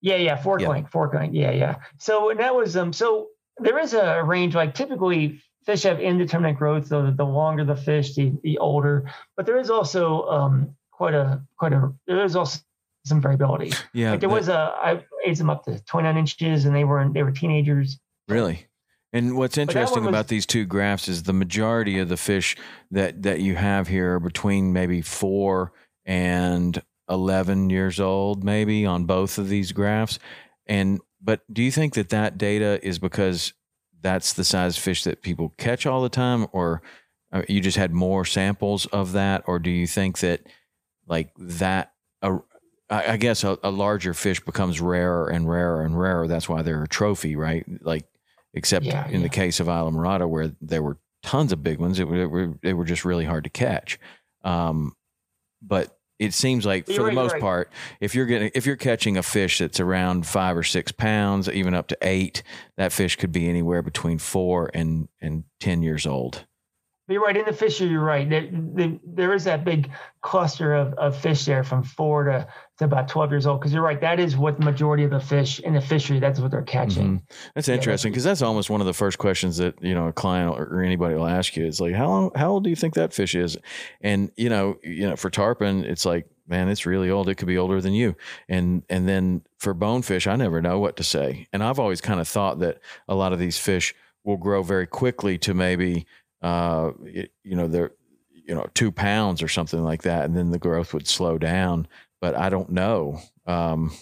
Yeah, yeah, fork yeah. length, fork length. Yeah, yeah. So and that was um. So there is a range. Like typically, fish have indeterminate growth, so the longer the fish, the, the older. But there is also um, quite a quite a there is also some variability. Yeah, like there was a I aged them up to 29 inches, and they were they were teenagers. Really. And what's interesting was, about these two graphs is the majority of the fish that that you have here are between maybe four and 11 years old, maybe on both of these graphs. And but do you think that that data is because that's the size fish that people catch all the time, or uh, you just had more samples of that, or do you think that like that? Uh, I guess a, a, larger fish becomes rarer and rarer and rarer. That's why they're a trophy, right? Like, except yeah, in yeah. the case of Islamorada, where there were tons of big ones, it, it were they were just really hard to catch. Um, but it seems like for the most right. part, if you're getting if you're catching a fish that's around five or six pounds, even up to eight, that fish could be anywhere between four and and ten years old. You're right. In the fishery, you're right. There, there, there is that big cluster of, of fish there from four to, to about 12 years old. Because you're right. That is what the majority of the fish in the fishery, that's what they're catching. Mm-hmm. That's interesting because yeah, that's, that's, almost one of the first questions that, you know, a client or anybody will ask you. It's like, how long, how old do you think that fish is? And, you know, you know, for tarpon, it's like, man, it's really old. It could be older than you. And, and then for bonefish, I never know what to say. And I've always kind of thought that a lot of these fish will grow very quickly to maybe uh, you know, they're, you know, two pounds or something like that, and then the growth would slow down. But I don't know. Um,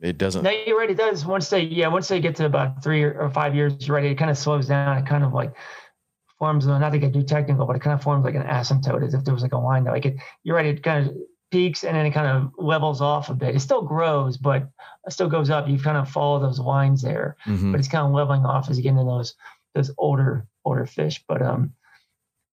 it doesn't. No, you're right. It does. Once they, yeah, once they get to about three or five years, you're right. It kind of slows down. It kind of like forms, not to get too technical, but it kind of forms like an asymptote, as if there was like a line. Like it, you're right. It kind of peaks and then it kind of levels off a bit. It still grows, but it still goes up. You kind of follow those lines there, mm-hmm. but it's kind of leveling off as you get into those those older older fish. But um,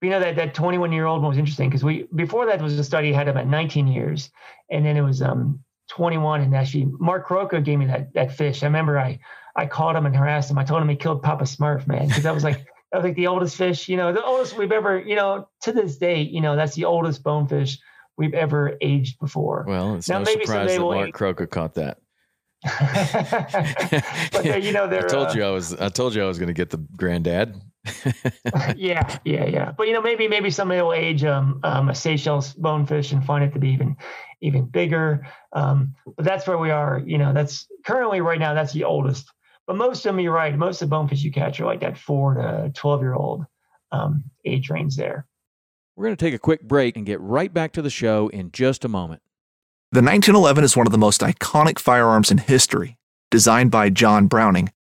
you know that that 21 year old one was interesting because we before that was a study had about 19 years, and then it was um 21. And actually, Mark Krowka gave me that that fish. I remember I I called him and harassed him. I told him he killed Papa Smurf, man, because that was like that was like the oldest fish, you know, the oldest we've ever, you know, to this day, you know, that's the oldest bonefish we've ever aged before. Well, it's now, no surprise that Mark age. Krowka caught that. but you know, I told uh, you I was. I told you I was going to get the granddad. yeah, yeah, yeah. But you know, maybe maybe somebody will age um, um, a Seychelles bonefish and find it to be even even bigger. Um, but that's where we are. You know, that's currently right now. That's the oldest. But most of them, you're right. Most of the bonefish you catch are like that four to twelve year old um, age range there. We're going to take a quick break and get right back to the show in just a moment. The 1911 is one of the most iconic firearms in history. Designed by John Browning,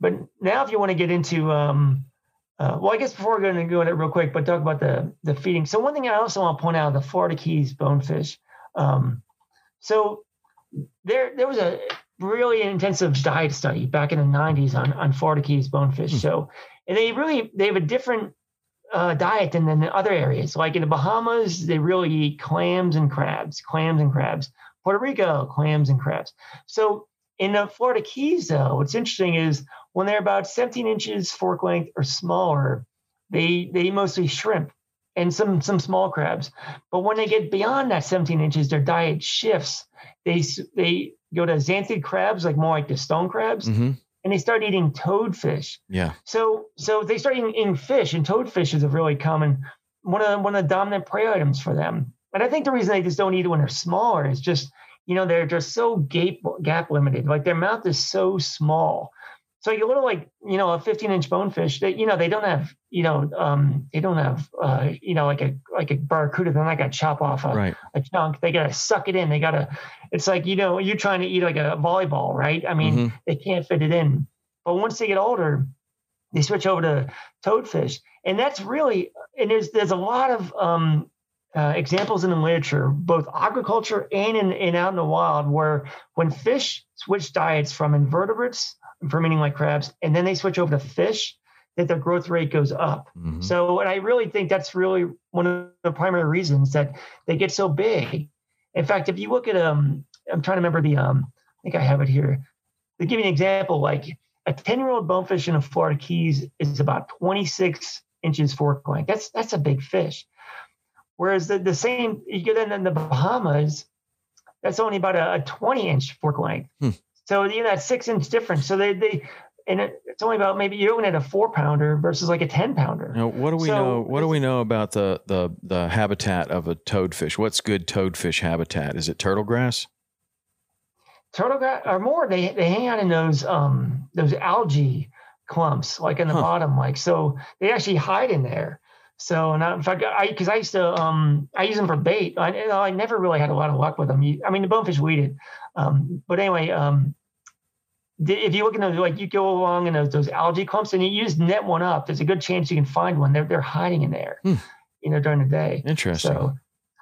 But now, if you want to get into, um, uh, well, I guess before we're going to go into it real quick, but talk about the the feeding. So one thing I also want to point out: the Florida Keys bonefish. Um, so there there was a really intensive diet study back in the 90s on on Florida Keys bonefish. Hmm. So and they really they have a different uh, diet than in the other areas. Like in the Bahamas, they really eat clams and crabs, clams and crabs. Puerto Rico, clams and crabs. So in the Florida Keys, though, what's interesting is when they're about 17 inches fork length or smaller, they they mostly shrimp and some some small crabs. But when they get beyond that 17 inches, their diet shifts. They they go to xanthid crabs, like more like the stone crabs, mm-hmm and they start eating toadfish. Yeah. So so they start eating, eating fish, and toadfish is a really common one of the, one of the dominant prey items for them. And I think the reason they just don't eat it when they're smaller is just you know they're just so gap gap limited. Like their mouth is so small so you little like you know a 15 inch bonefish that you know they don't have you know um, they don't have uh, you know like a like a barracuda they're not gonna chop off a, right. a chunk. They gotta suck it in. They gotta it's like you know you're trying to eat like a volleyball right? I mean mm-hmm. they can't fit it in. But once they get older they switch over to toadfish. And that's really and there's there's a lot of um, uh, examples in the literature, both aquaculture and in, and out in the wild, where when fish switch diets from invertebrates fermenting like crabs, and then they switch over to fish, that their growth rate goes up. Mm-hmm. So, and I really think that's really one of the primary reasons that they get so big. In fact, if you look at um, I'm trying to remember the um, I think I have it here. To give you an example, like a 10 year old bonefish in the Florida Keys is about 26 inches fork length. That's that's a big fish. Whereas the, the same you get in in the Bahamas, that's only about a, a 20 inch fork length. Hmm. So you know that six inch difference. So they they and it, it's only about maybe you're looking at a four pounder versus like a ten pounder. Now, what do we so know? What do we know about the the the habitat of a toadfish? What's good toadfish habitat? Is it turtle grass? Turtle grass or more? They they hang out in those um those algae clumps, like in the huh. bottom, like so they actually hide in there. So, I, in fact, I because I used to um I use them for bait. I I never really had a lot of luck with them. I mean, the bonefish weeded, um, but anyway, um, if you look in those, like you go along in those, those algae clumps and you just net one up, there's a good chance you can find one. They're they're hiding in there, hmm. you know, during the day. Interesting. So,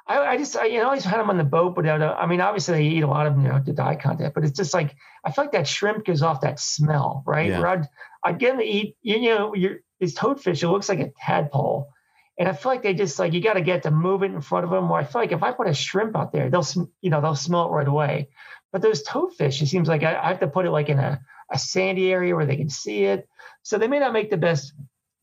I, I just I, you know I always had them on the boat, but uh, I mean obviously they eat a lot of them, you know the dye content, but it's just like I feel like that shrimp gives off that smell, right? Yeah. Where I'd I'd get them to eat, you, you know, your these toadfish, it looks like a tadpole. And I feel like they just like you got to get to move it in front of them. Or I feel like if I put a shrimp out there, they'll you know they'll smell it right away. But those toadfish, it seems like I, I have to put it like in a, a sandy area where they can see it. So they may not make the best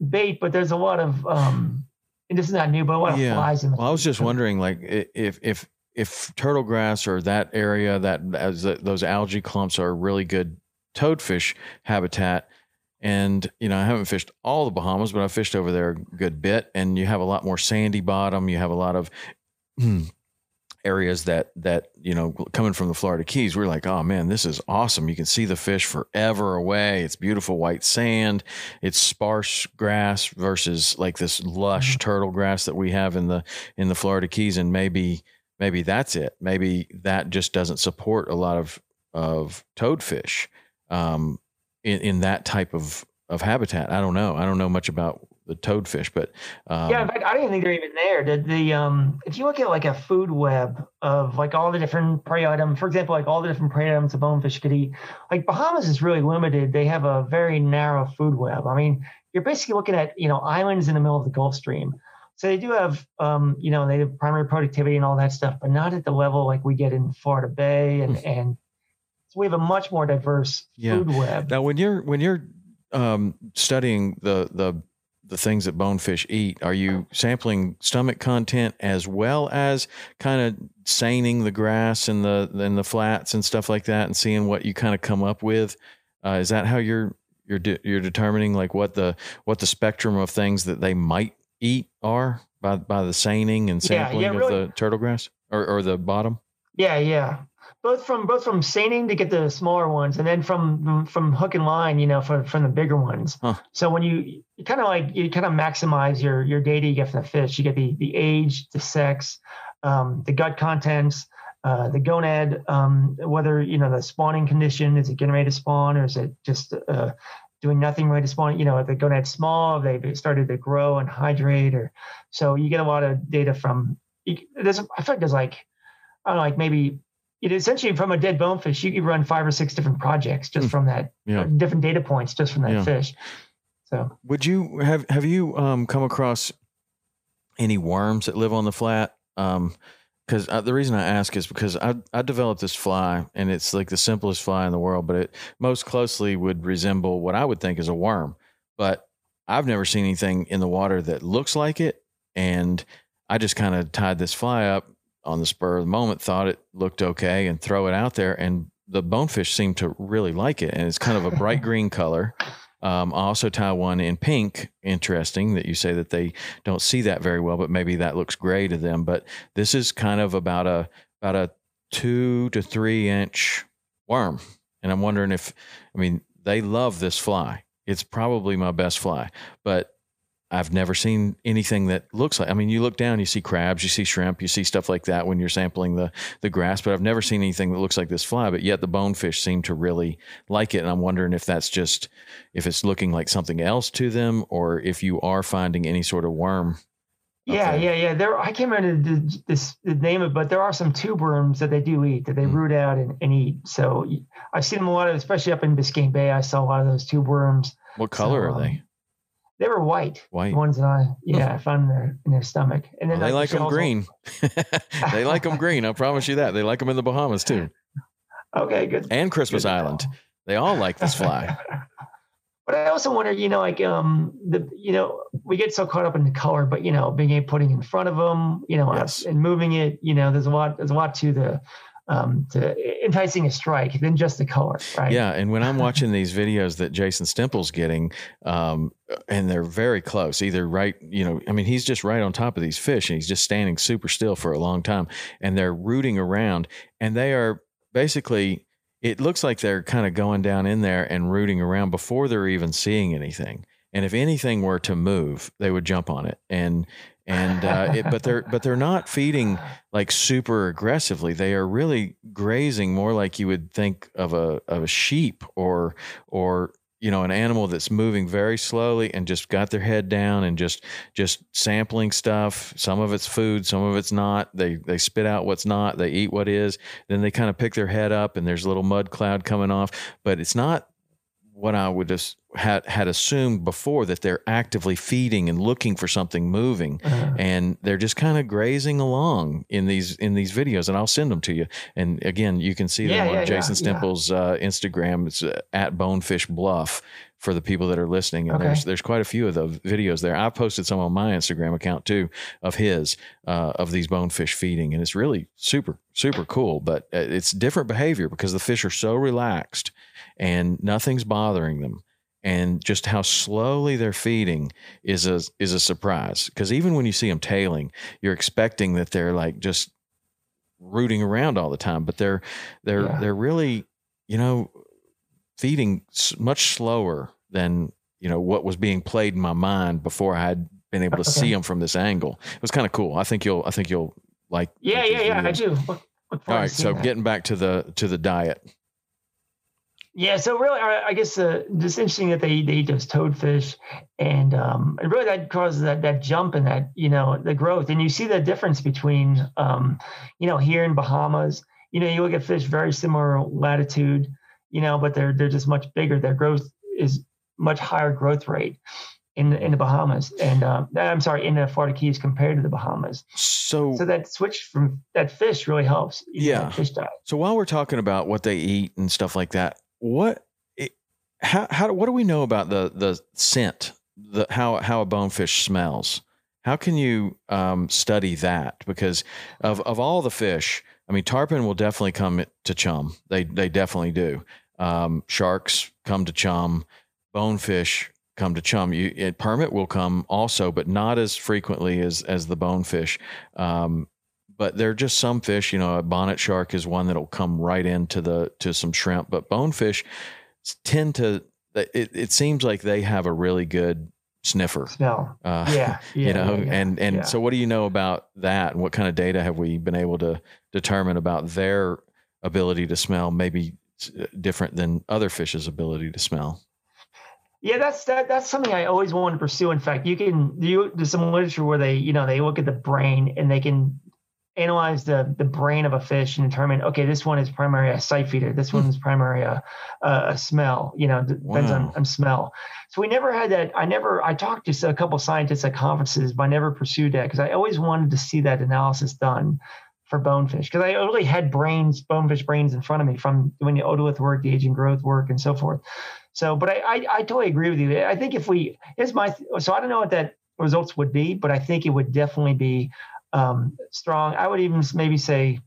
bait, but there's a lot of um, and this is not new, but a lot yeah. of flies in. Well, I was just wondering, like if if if turtle grass or that area that as those algae clumps are really good toadfish habitat. And you know, I haven't fished all the Bahamas, but I've fished over there a good bit. And you have a lot more sandy bottom. You have a lot of hmm, areas that that you know coming from the Florida Keys, we're like, oh man, this is awesome. You can see the fish forever away. It's beautiful white sand. It's sparse grass versus like this lush mm-hmm. turtle grass that we have in the in the Florida Keys, and maybe maybe that's it. Maybe that just doesn't support a lot of of toadfish um, in in that type of of habitat. I don't know. I don't know much about the toadfish, but um, yeah, in fact, I didn't even think they're even there. The, the um, if you look at like a food web of like all the different prey items, for example, like all the different prey items a bonefish could eat, like Bahamas is really limited. They have a very narrow food web. I mean, you're basically looking at you know islands in the middle of the Gulf Stream. So they do have, um, you know, they have primary productivity and all that stuff, but not at the level like we get in Florida Bay and and so we have a much more diverse yeah. food web. Now, when you're when you're um, studying the the the things that bonefish eat, are you sampling stomach content as well as kind of seining the grass and the and the flats and stuff like that, and seeing what you kind of come up with? Uh, is that how you're you're de- you're determining like what the what the spectrum of things that they might eat are by by the seining and sampling yeah, yeah, really. of the turtle grass or, or the bottom? Yeah, yeah. Both from both from seining to get the smaller ones, and then from from hook and line, you know, for, from the bigger ones. Huh. So when you, you kind of like you kind of maximize your your data you get from the fish, you get the the age, the sex, um, the gut contents, uh, the gonad, um, whether you know the spawning condition is it getting ready to spawn or is it just uh, doing nothing ready to spawn? You know, if the gonad small, they've started to grow and hydrate, or so you get a lot of data from. There's, I feel like there's like I don't know, like maybe it essentially from a dead bonefish, you could run five or six different projects just mm. from that, yeah. different data points just from that yeah. fish. So, would you have have you um, come across any worms that live on the flat? Um, because the reason I ask is because I I developed this fly and it's like the simplest fly in the world, but it most closely would resemble what I would think is a worm. But I've never seen anything in the water that looks like it, and I just kind of tied this fly up on the spur of the moment, thought it looked okay, and throw it out there, and the bonefish seemed to really like it, and it's kind of a bright green color. Um, I also tie one in pink. Interesting that you say that they don't see that very well, but maybe that looks gray to them. But this is kind of about a about a two to three inch worm, and I'm wondering if I mean they love this fly. It's probably my best fly, but I've never seen anything that looks like. I mean, you look down, you see crabs, you see shrimp, you see stuff like that when you're sampling the the grass. But I've never seen anything that looks like this fly. But yet the bonefish seem to really like it, and I'm wondering if that's just if it's looking like something else to them, or if you are finding any sort of worm. Yeah, yeah, yeah. There, I can't remember the, this, the name of, it, but there are some tube worms that they do eat that they mm. root out and, and, eat. So I've seen them a lot of, especially up in Biscayne Bay. I saw a lot of those tube worms. What color so, are? Um, they were white. White. The ones that I yeah I found in their in their stomach. And then well, they like them green. they like them green. I promise you that. They like them in the Bahamas too. Okay, good. And Christmas good Island. They all like this fly. but I also wonder, you know, like um the you know we get so caught up in the color, but you know being able putting in front of them, you know, yes. and moving it, you know, there's a lot there's a lot to the um, to enticing a strike than just the color, right? Yeah, and when I'm watching these videos that Jason Stemple's getting, um, and they're very close, either right, you know, I mean, he's just right on top of these fish, and he's just standing super still for a long time, and they're rooting around, and they are basically. It looks like they're kind of going down in there and rooting around before they're even seeing anything. And if anything were to move, they would jump on it. And and uh, it, but they're but they're not feeding like super aggressively. They are really grazing more like you would think of a of a sheep or or you know an animal that's moving very slowly and just got their head down and just just sampling stuff. Some of it's food some of it's not. They they spit out what's not. They eat what is. Then they kind of pick their head up and there's a little mud cloud coming off. But it's not what I would just had had assumed before that they're actively feeding and looking for something moving, uh-huh. and they're just kind of grazing along in these in these videos. And I'll send them to you. And again, you can see them on yeah, Jason yeah, Stemple's uh, Instagram. It's uh, at Bonefish Bluff for the people that are listening. And okay. there's there's quite a few of the videos there. I've posted some on my Instagram account too of his uh, of these bonefish feeding, and it's really super super cool. But uh, it's different behavior because the fish are so relaxed and nothing's bothering them and just how slowly they're feeding is a is a surprise because even when you see them tailing you're expecting that they're like just rooting around all the time but they're they're yeah. they're really you know feeding much slower than you know what was being played in my mind before I had been able to okay. see them from this angle. It was kind of cool. I think you'll I think you'll like yeah yeah yeah I do. All right so that. getting back to the to the diet. Yeah, so really, I guess uh, it's interesting that they, they eat those toadfish, and um, and really that causes that that jump in that you know the growth, and you see the difference between um, you know here in Bahamas, you know you look at fish very similar latitude, you know, but they're they're just much bigger. Their growth is much higher growth rate in in the Bahamas, and um, I'm sorry, in the Florida Keys compared to the Bahamas. So so that switch from that fish really helps. Yeah. Fish diet. So while we're talking about what they eat and stuff like that, what how how what do we know about the the scent the how how a bonefish smells how can you um, study that because of of all the fish i mean tarpon will definitely come to chum they they definitely do um, sharks come to chum bonefish come to chum you it, permit will come also but not as frequently as as the bonefish um, but there are just some fish. You know, a bonnet shark is one that'll come right into the to some shrimp, but bonefish tend to. It, it seems like they have a really good sniffer. Smell. Uh, yeah, yeah. You know, yeah, and and yeah. so what do you know about that? And what kind of data have we been able to determine about their ability to smell? Maybe Uh, different than other fish's ability to smell. Yeah, that's that, that's something I always wanted to pursue. In fact, you can you there's some literature where they you know they look at the brain and they can analyze the the brain of a fish and determine okay this one is primary a sight feeder this hmm. one is primary a, a smell you know depends wow. on, on smell so we never had that i never i talked to a couple scientists at conferences but i never pursued that because i always wanted to see that analysis done for bonefish because i really had brains bonefish brains in front of me from doing the otolith work the aging growth work and so forth so but i i, I totally agree with you i think if we is my so i don't know what that results would be but i think it would definitely be um, strong. I would even maybe say,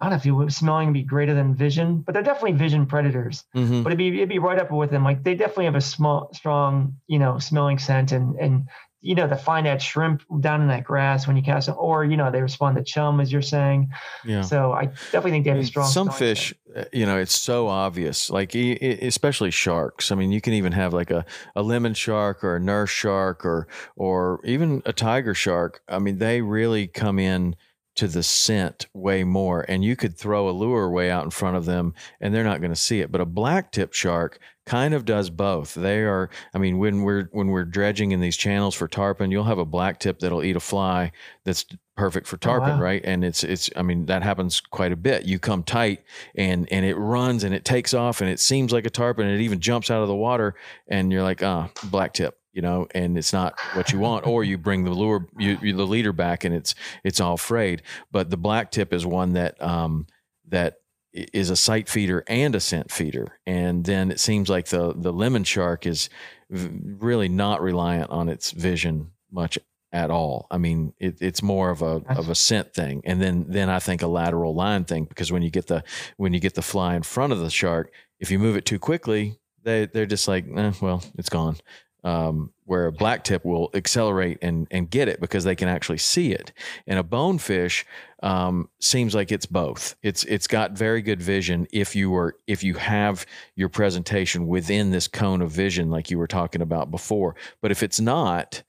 I don't know if you would smelling would be greater than vision, but they're definitely vision predators. Mm-hmm. But it'd be it'd be right up with them. Like they definitely have a small, strong, you know, smelling scent, and and you know, to find that shrimp down in that grass when you cast them, or you know, they respond to chum, as you're saying. Yeah. So I definitely think they have a strong. Some fish, scent. Uh, you know, it's so obvious. Like especially sharks. I mean, you can even have like a, a lemon shark or a nurse shark or or even a tiger shark. I mean, they really come in to the scent way more and you could throw a lure way out in front of them and they're not going to see it but a black tip shark kind of does both they are i mean when we're when we're dredging in these channels for tarpon you'll have a black tip that'll eat a fly that's perfect for tarpon oh, wow. right and it's it's i mean that happens quite a bit you come tight and and it runs and it takes off and it seems like a tarpon and it even jumps out of the water and you're like ah oh, black tip you know, and it's not what you want, or you bring the lure, you, you, the leader back, and it's it's all frayed. But the black tip is one that um, that is a sight feeder and a scent feeder, and then it seems like the the lemon shark is really not reliant on its vision much at all. I mean, it, it's more of a of a scent thing, and then then I think a lateral line thing because when you get the when you get the fly in front of the shark, if you move it too quickly, they they're just like, eh, well, it's gone um, where a black tip will accelerate and, and get it because they can actually see it. And a bonefish um, seems like it's both. It's it's got very good vision if you were if you have your presentation within this cone of vision like you were talking about before. But if it's not,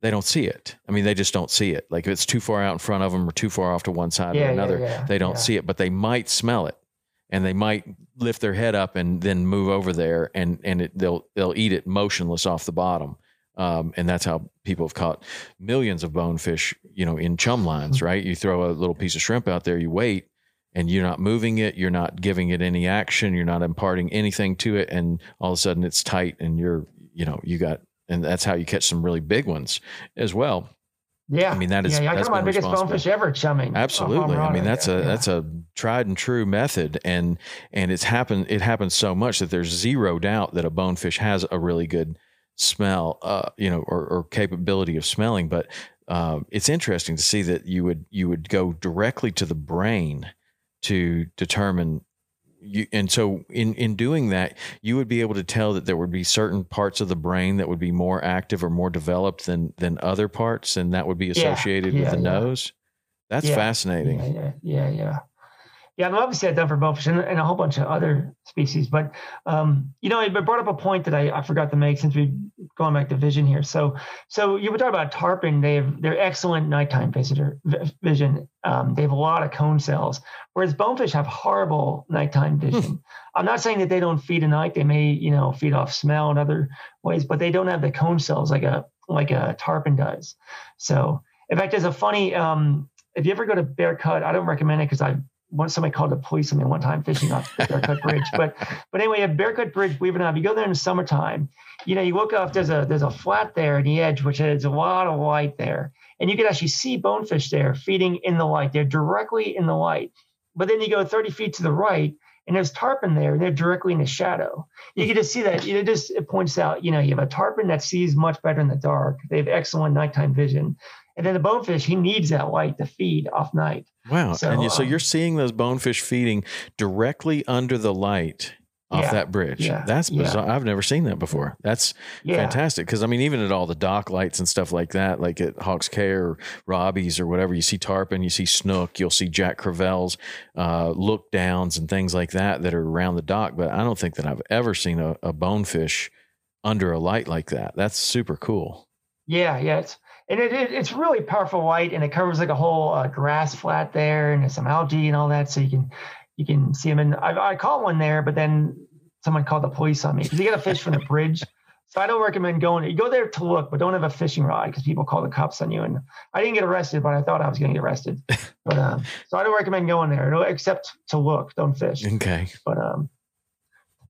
they don't see it. I mean, they just don't see it. Like if it's too far out in front of them or too far off to one side yeah, or another, yeah, yeah, they don't see it. But they might smell it and they might lift their head up and then move over there and and it, they'll they'll eat it motionless off the bottom. Um, and that's how people have caught millions of bonefish you know in chum lines hmm. right? You throw a little piece of shrimp out there you wait and you're not moving it you're not giving it any action you're not imparting anything to it and all of a sudden it's tight and you're you know you got and that's how you catch some really big ones as well yeah, I mean that is yeah. I got my biggest bonefish ever chumming. Absolutely, I mean that's a yeah. that's a tried and true method, and and it's happened. It happens so much that there's zero doubt that a bonefish has a really good smell, uh, you know, or, or capability of smelling. But uh, it's interesting to see that you would you would go directly to the brain to determine you, and so in in doing that, you would be able to tell that there would be certain parts of the brain that would be more active or more developed than than other parts, and that would be associated yeah, yeah, with the yeah. nose. That's fascinating. Yeah, yeah, yeah. Yeah, I'm obviously I've done for bonefish and, and, a whole bunch of other species, but um, you know, it brought up a point that I, I forgot to make since we going back to vision here. So, so you were talking about tarpon. They have they're excellent nighttime visitor vision. Um, they have a lot of cone cells, whereas bonefish have horrible nighttime hmm. vision. I'm not saying that they don't feed at night. They may you know feed off smell and other ways, but they don't have the cone cells like a like a tarpon does. So, in fact, there's a funny. Um, if you ever go to Bear Cut, I don't recommend it because I once somebody called the police on me one time fishing off the Bearcut Bridge. But but anyway, at Bearcut Bridge, believe it or not, you go there in the summertime, you know, you look up, there's a there's a flat there at the edge, which has a lot of light there. And you can actually see bonefish there feeding in the light. They're directly in the light. But then you go 30 feet to the right, and there's tarpon there, and they're directly in the shadow. You can just see that. It just it points out, you know, you have a tarpon that sees much better in the dark. They have excellent nighttime vision. And then the bonefish, he needs that light to feed off night. Wow. So, and you, so uh, you're seeing those bonefish feeding directly under the light off Yeah. that bridge. Yeah. That's Yeah. I've never seen that before. That's fantastic. Because I mean, even at all the dock lights and stuff like that, like at Hawks Cay or Robbie's or whatever, you see tarpon, you see snook, you'll see Jack Crevalles uh, look downs and things like that that are around the dock. But I don't think that I've ever seen a, a bonefish under a light like that. That's super cool. Yeah, yeah, it's and it, it it's really powerful light, and it covers like a whole uh, grass flat there, and some algae and all that, so you can you can see them. And I, I caught one there, but then someone called the police on me because you got a fish from the bridge. So I don't recommend going. You go there to look, but don't have a fishing rod because people call the cops on you. And I didn't get arrested, but I thought I was going to get arrested. But um, so I don't recommend going there, except to look. Don't fish. Okay. But um,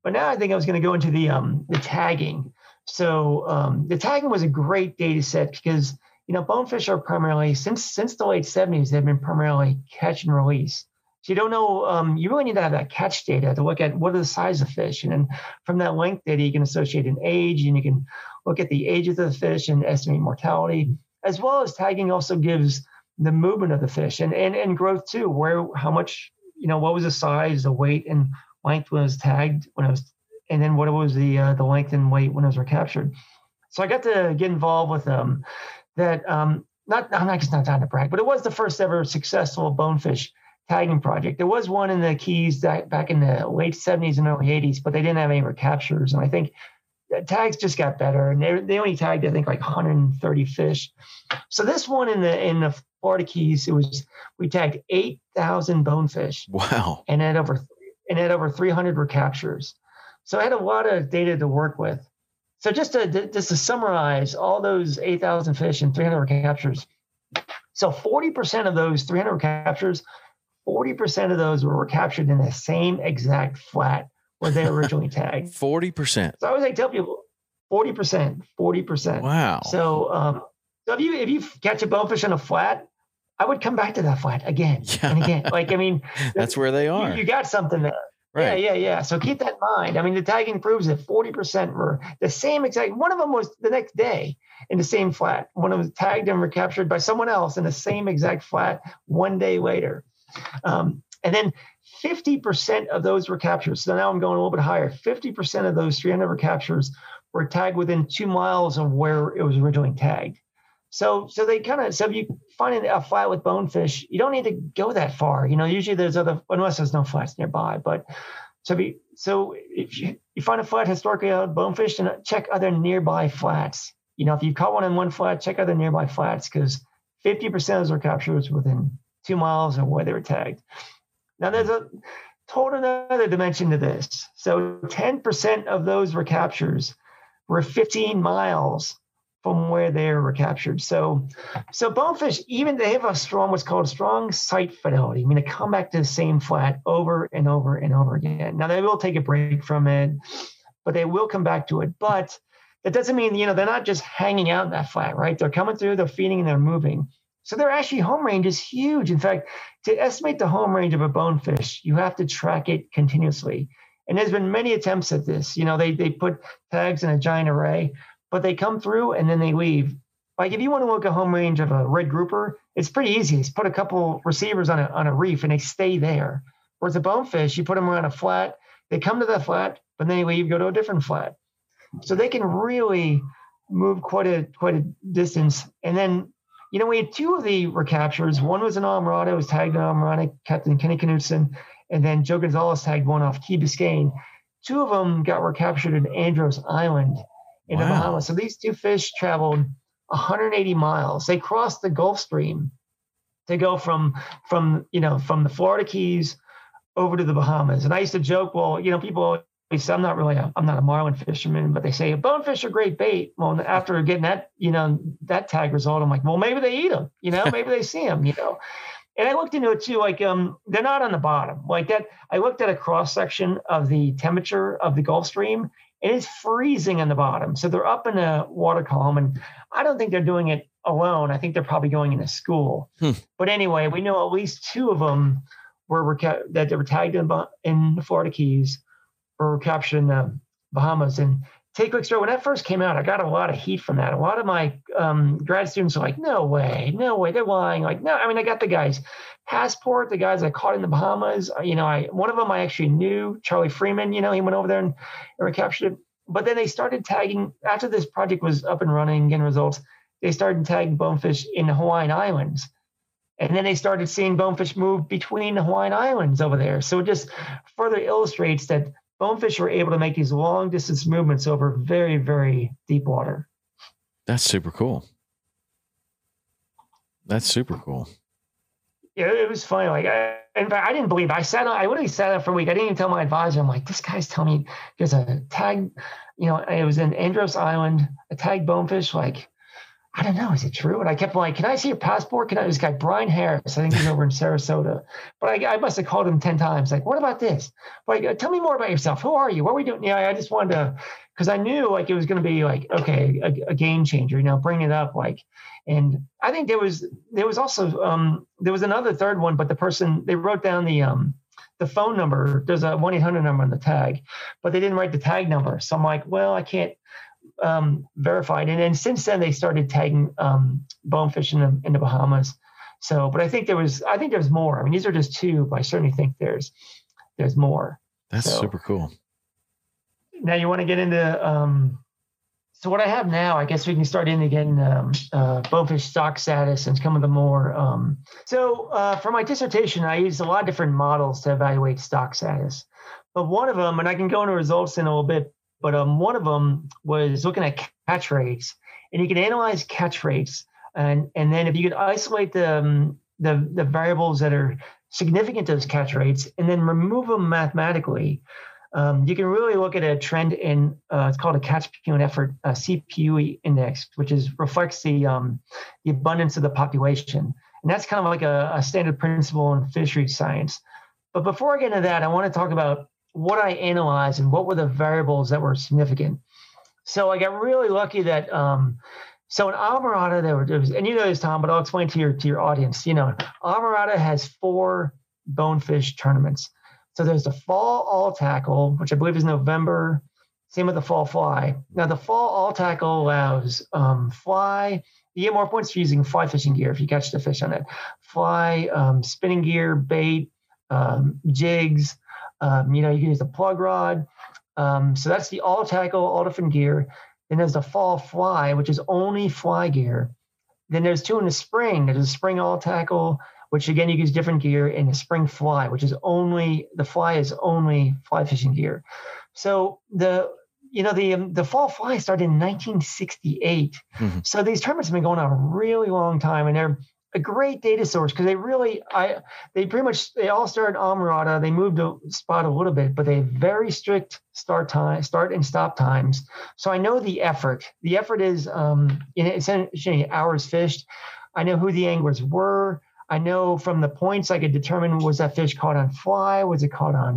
but now I think I was going to go into the um the tagging. So um, the tagging was a great data set because you know bonefish are primarily since since the late 70s they've been primarily catch and release. So you don't know um, you really need to have that catch data to look at what are the size of fish, and then from that length data you can associate an age, and you can look at the age of the fish and estimate mortality, as well as tagging also gives the movement of the fish and and, and growth too, where how much you know what was the size, the weight, and length when it was tagged when it was and then what was the uh, the length and weight when it was recaptured. So I got to get involved with um that um not I'm not just not trying to brag, but it was the first ever successful bonefish tagging project. There was one in the Keys that back in the late 70s and early 80s, but they didn't have any recaptures. And I think tags just got better, and they they only tagged I think like 130 fish. So this one in the in the Florida Keys, it was we tagged 8,000 bonefish Wow. and had over and had over 300 recaptures. So I had a lot of data to work with. So just to just to summarize all those 8,000 fish and 300 recaptures. So 40% of those 300 recaptures, 40% of those were recaptured in the same exact flat where they originally tagged. 40%. So I always like tell people 40%, 40%. Wow. So um, so if you if you catch a bonefish on a flat, I would come back to that flat again and again. Like I mean, That's where they you, are. you got something there. Right. Yeah, yeah, yeah. So keep that in mind. I mean, the tagging proves that 40% were the same exact. One of them was the next day in the same flat. One of them was tagged and recaptured by someone else in the same exact flat one day later. Um, and then 50% of those recaptures. So now I'm going a little bit higher. 50% of those 300 recaptures were tagged within two miles of where it was originally tagged. So, so they kind of so if you find a flat with bonefish, you don't need to go that far. You know, usually there's other unless there's no flats nearby. But so be so if you, you find a flat historically out bonefish, and check other nearby flats. You know, if you've caught one in one flat, check other nearby flats because 50% of those were captured within two miles of where they were tagged. Now there's a total another dimension to this. So 10% of those recaptures were 15 miles from where they were captured. So, so bonefish, even they have a strong, what's called strong sight fidelity. I mean, they come back to the same flat over and over and over again. Now they will take a break from it, but they will come back to it. But that doesn't mean you know they're not just hanging out in that flat, right? They're coming through, they're feeding, and they're moving. So their actually home range is huge. In fact, to estimate the home range of a bonefish, you have to track it continuously. And there's been many attempts at this. You know, they they put tags in a giant array but they come through and then they leave. Like if you want to look at home range of a red grouper, it's pretty easy. It's put a couple receivers on a on a reef and they stay there. Whereas a bonefish, you put them around a flat, they come to that flat, but then they leave, go to a different flat. So they can really move quite a quite a distance. And then, you know, we had two of the recaptures. One was an Islamorada, was tagged an Islamorada, Captain Kenny Knutson, and then Joe Gonzalez tagged one off Key Biscayne. Two of them got recaptured in Andros Island in the Bahamas. So these two fish traveled 180 miles. They crossed the Gulf Stream to go from from you know from the Florida Keys over to the Bahamas. And I used to joke, well, you know, people always say I'm not really a, I'm not a marlin fisherman, but they say bonefish are great bait. Well, after getting that you know that tag result, I'm like, well, maybe they eat them. You know, maybe they see them. You know. And I looked into it too. Like, um, they're not on the bottom. Like that, I looked at a cross section of the temperature of the Gulf Stream, and it's freezing in the bottom. So they're up in a water column, and I don't think they're doing it alone. I think they're probably going into school. Hmm. But anyway, we know at least two of them were that they were tagged in, in the Florida Keys, were captured in the Bahamas, and take quick story. When that first came out, I got a lot of heat from that. A lot of my um, grad students are like, "No way, no way, they're lying." Like, no, I mean, I got the guys' passport, the guys I caught in the Bahamas. Uh, you know, I one of them I actually knew, Charlie Freeman. You know, he went over there and, and recaptured it. But then they started tagging after this project was up and running, getting results. They started tagging bonefish in the Hawaiian Islands. And then they started seeing bonefish move between the Hawaiian Islands over there. So it just further illustrates that bonefish were able to make these long distance movements over very, very deep water. That's super cool. That's super cool. It was funny. Like, I, in fact, I didn't believe. It. I sat on. I literally sat on for a week. I didn't even tell my advisor. I'm like, this guy's telling me there's a tag. You know, it was in Andros Island, a tag bonefish. Like, I don't know, is it true? And I kept like, can I see your passport? Can I? This guy Brian Harris, I think he's over in Sarasota. But I, I must have called him ten times. Like, what about this? Like, tell me more about yourself. Who are you? What are we doing? Yeah, I just wanted to, because I knew like it was going to be like, okay, a, a, game changer. You know, bring it up like, and I think there was there was also um there was another third one, but the person they wrote down the um the phone number. There's a one eight hundred number on the tag, but they didn't write the tag number. So I'm like, well, I can't um, verified. And then since then, they started tagging um, bonefish in the, in the Bahamas. So, but I think there was, I think there's more. I mean, these are just two, but I certainly think there's, there's more. That's so, super cool. Now you want to get into, um, so what I have now, I guess we can start in again, um, uh, bonefish stock status and some of the more. Um, so uh, for my dissertation, I used a lot of different models to evaluate stock status. But one of them, and I can go into results in a little bit, but um, one of them was looking at catch rates, and you can analyze catch rates, and and then if you could isolate the um, the the variables that are significant to those catch rates, and then remove them mathematically, um, you can really look at a trend in uh, it's called a catch and effort uh, CPUE index, which is reflects the um, the abundance of the population, and that's kind of like a, a standard principle in fishery science. But before I get into that, I want to talk about what I analyzed and what were the variables that were significant. So I got really lucky that um, so in Islamorada there, were, was, and you know this Tom, but I'll explain to your to your audience. You know, Islamorada has four bonefish tournaments. So there's the fall all tackle, which I believe is November. Same with the fall fly. Now the fall all tackle allows um, fly. You get more points for using fly fishing gear if you catch the fish on it. Fly, um, spinning gear, bait, um, jigs, um, you know, you can use the plug rod. Um, so that's the all tackle, all different gear. Then there's the fall fly, which is only fly gear. Then there's two in the spring. There's a spring all tackle, which again you use different gear, and a spring fly, which is only the fly is only fly fishing gear. So the you know the um, the fall fly started in 1968. Mm-hmm. So these tournaments have been going on a really long time, and they're a great data source because they really I they pretty much they all started Islamorada. They moved to spot a little bit, but they have very strict start time, start and stop times. So I know the effort. The effort is um in essentially hours fished. I know who the anglers were. I know from the points I could determine was that fish caught on fly, was it caught on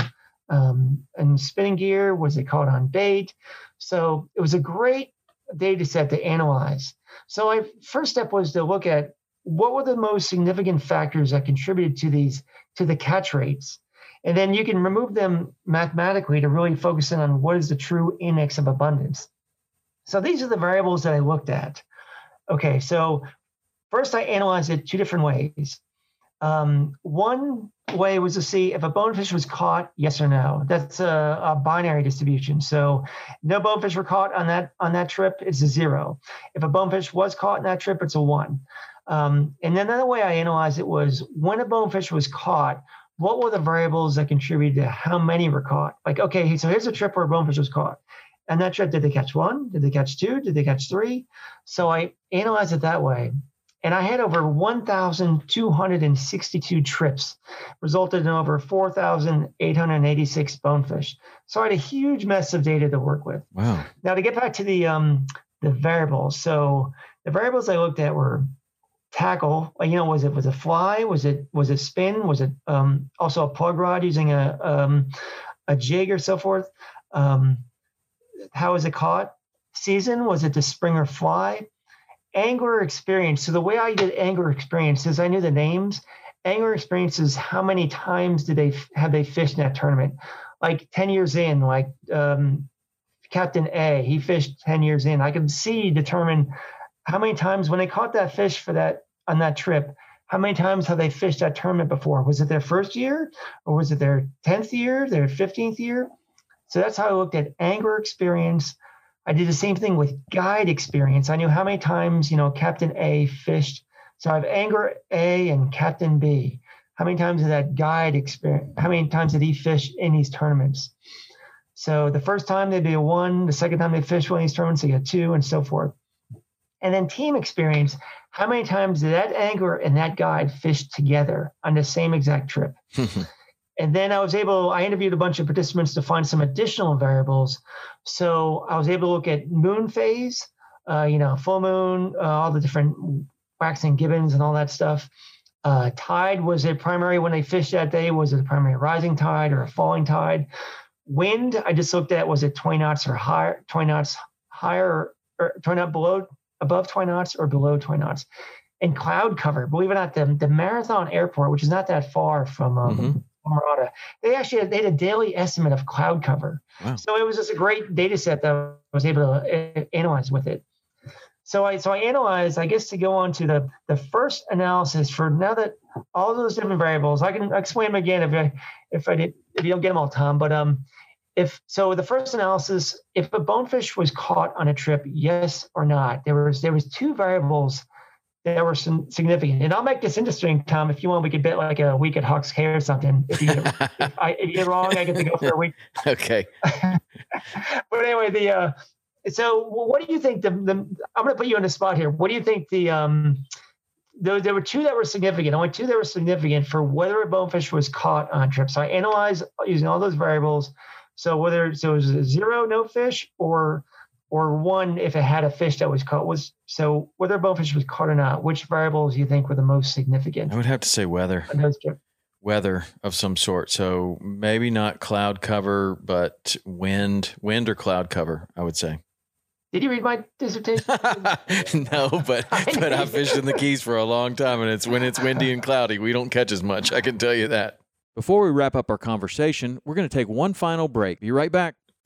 um spinning gear, was it caught on bait? So it was a great data set to analyze. So my first step was to look at what were the most significant factors that contributed to these to the catch rates? And then you can remove them mathematically to really focus in on what is the true index of abundance. So these are the variables that i looked at. Okay so first i analyzed it two different ways um, one way was to see if a bonefish was caught yes or no that's a, a, binary distribution so no bonefish were caught on that on that trip it's a zero if a bonefish was caught in that trip it's a one um, and then another way I analyzed it was when a bonefish was caught, what were the variables that contributed to how many were caught? Like, okay, so here's a trip where a bonefish was caught. And that trip, did they catch one? Did they catch two? Did they catch three? So I analyzed it that way. And I had over 1,262 trips, resulted in over 4,886 bonefish. So I had a huge mess of data to work with. Wow. Now to get back to the um, the variables. So the variables I looked at were tackle you know was it was a fly was it was it spin was it um, also a plug rod using a um, a jig or so forth um, how was it caught season was it the springer fly angler experience so the way i did angler experience is i knew the names angler experience is how many times did they have they fished in that tournament like 10 years in like um, Captain A. He fished 10 years in. I could see, determine how many times when they caught that fish for that on that trip, how many times have they fished that tournament before? Was it their first year or was it their 10th year, their 15th year? So that's how I looked at angler experience. I did the same thing with guide experience. I knew how many times, you know, Captain A fished. So I have angler A and Captain B. How many times did that guide experience? How many times did he fish in these tournaments? So the first time they'd be a one, the second time they fish one of these tournaments, they get two, and so forth. And then team experience, how many times did that angler and that guide fish together on the same exact trip? and then I was able, I interviewed a bunch of participants to find some additional variables. So I was able to look at moon phase, uh, you know, full moon, uh, all the different waxing gibbous and all that stuff. Uh, tide was a primary when they fished that day. Was it a primary rising tide or a falling tide? Wind, I just looked at was it 20 knots or higher, 20 knots higher or 20 knots below, above 20 knots or below 20 knots. And cloud cover, believe it or not, the, the Marathon Airport, which is not that far from um, mm-hmm. They actually had, they had a daily estimate of cloud cover. Wow. So it was just a great data set that I was able to analyze with it. So I so I analyzed, I guess to go on to the the first analysis for now that all those different variables, I can explain them again if I if I did if you don't get them all, Tom. But um, if so, the first analysis, if a bonefish was caught on a trip, yes or not, there was there was two variables that were some significant. And I'll make this interesting, Tom. If you want, we could bet like a week at Hawks Cay or something. If you get, if I, if you get wrong, I get to go for a week. Okay. but anyway, the uh, so what do you think? The, the I'm going to put you on the spot here. What do you think the um there, there were two that were significant. Only two that were significant for whether a bonefish was caught on trip. So I analyzed using all those variables. So whether so it was a zero no fish or or one if it had a fish that was caught was so whether a bonefish was caught or not. Which variables do you think were the most significant? I would have to say weather. Weather of some sort. So maybe not cloud cover, but wind, wind or cloud cover. I would say. Did you read my dissertation? no, but but I fished in the Keys for a long time, and it's when it's windy and cloudy, we don't catch as much. I can tell you that. Before we wrap up our conversation, we're going to take one final break. Be right back.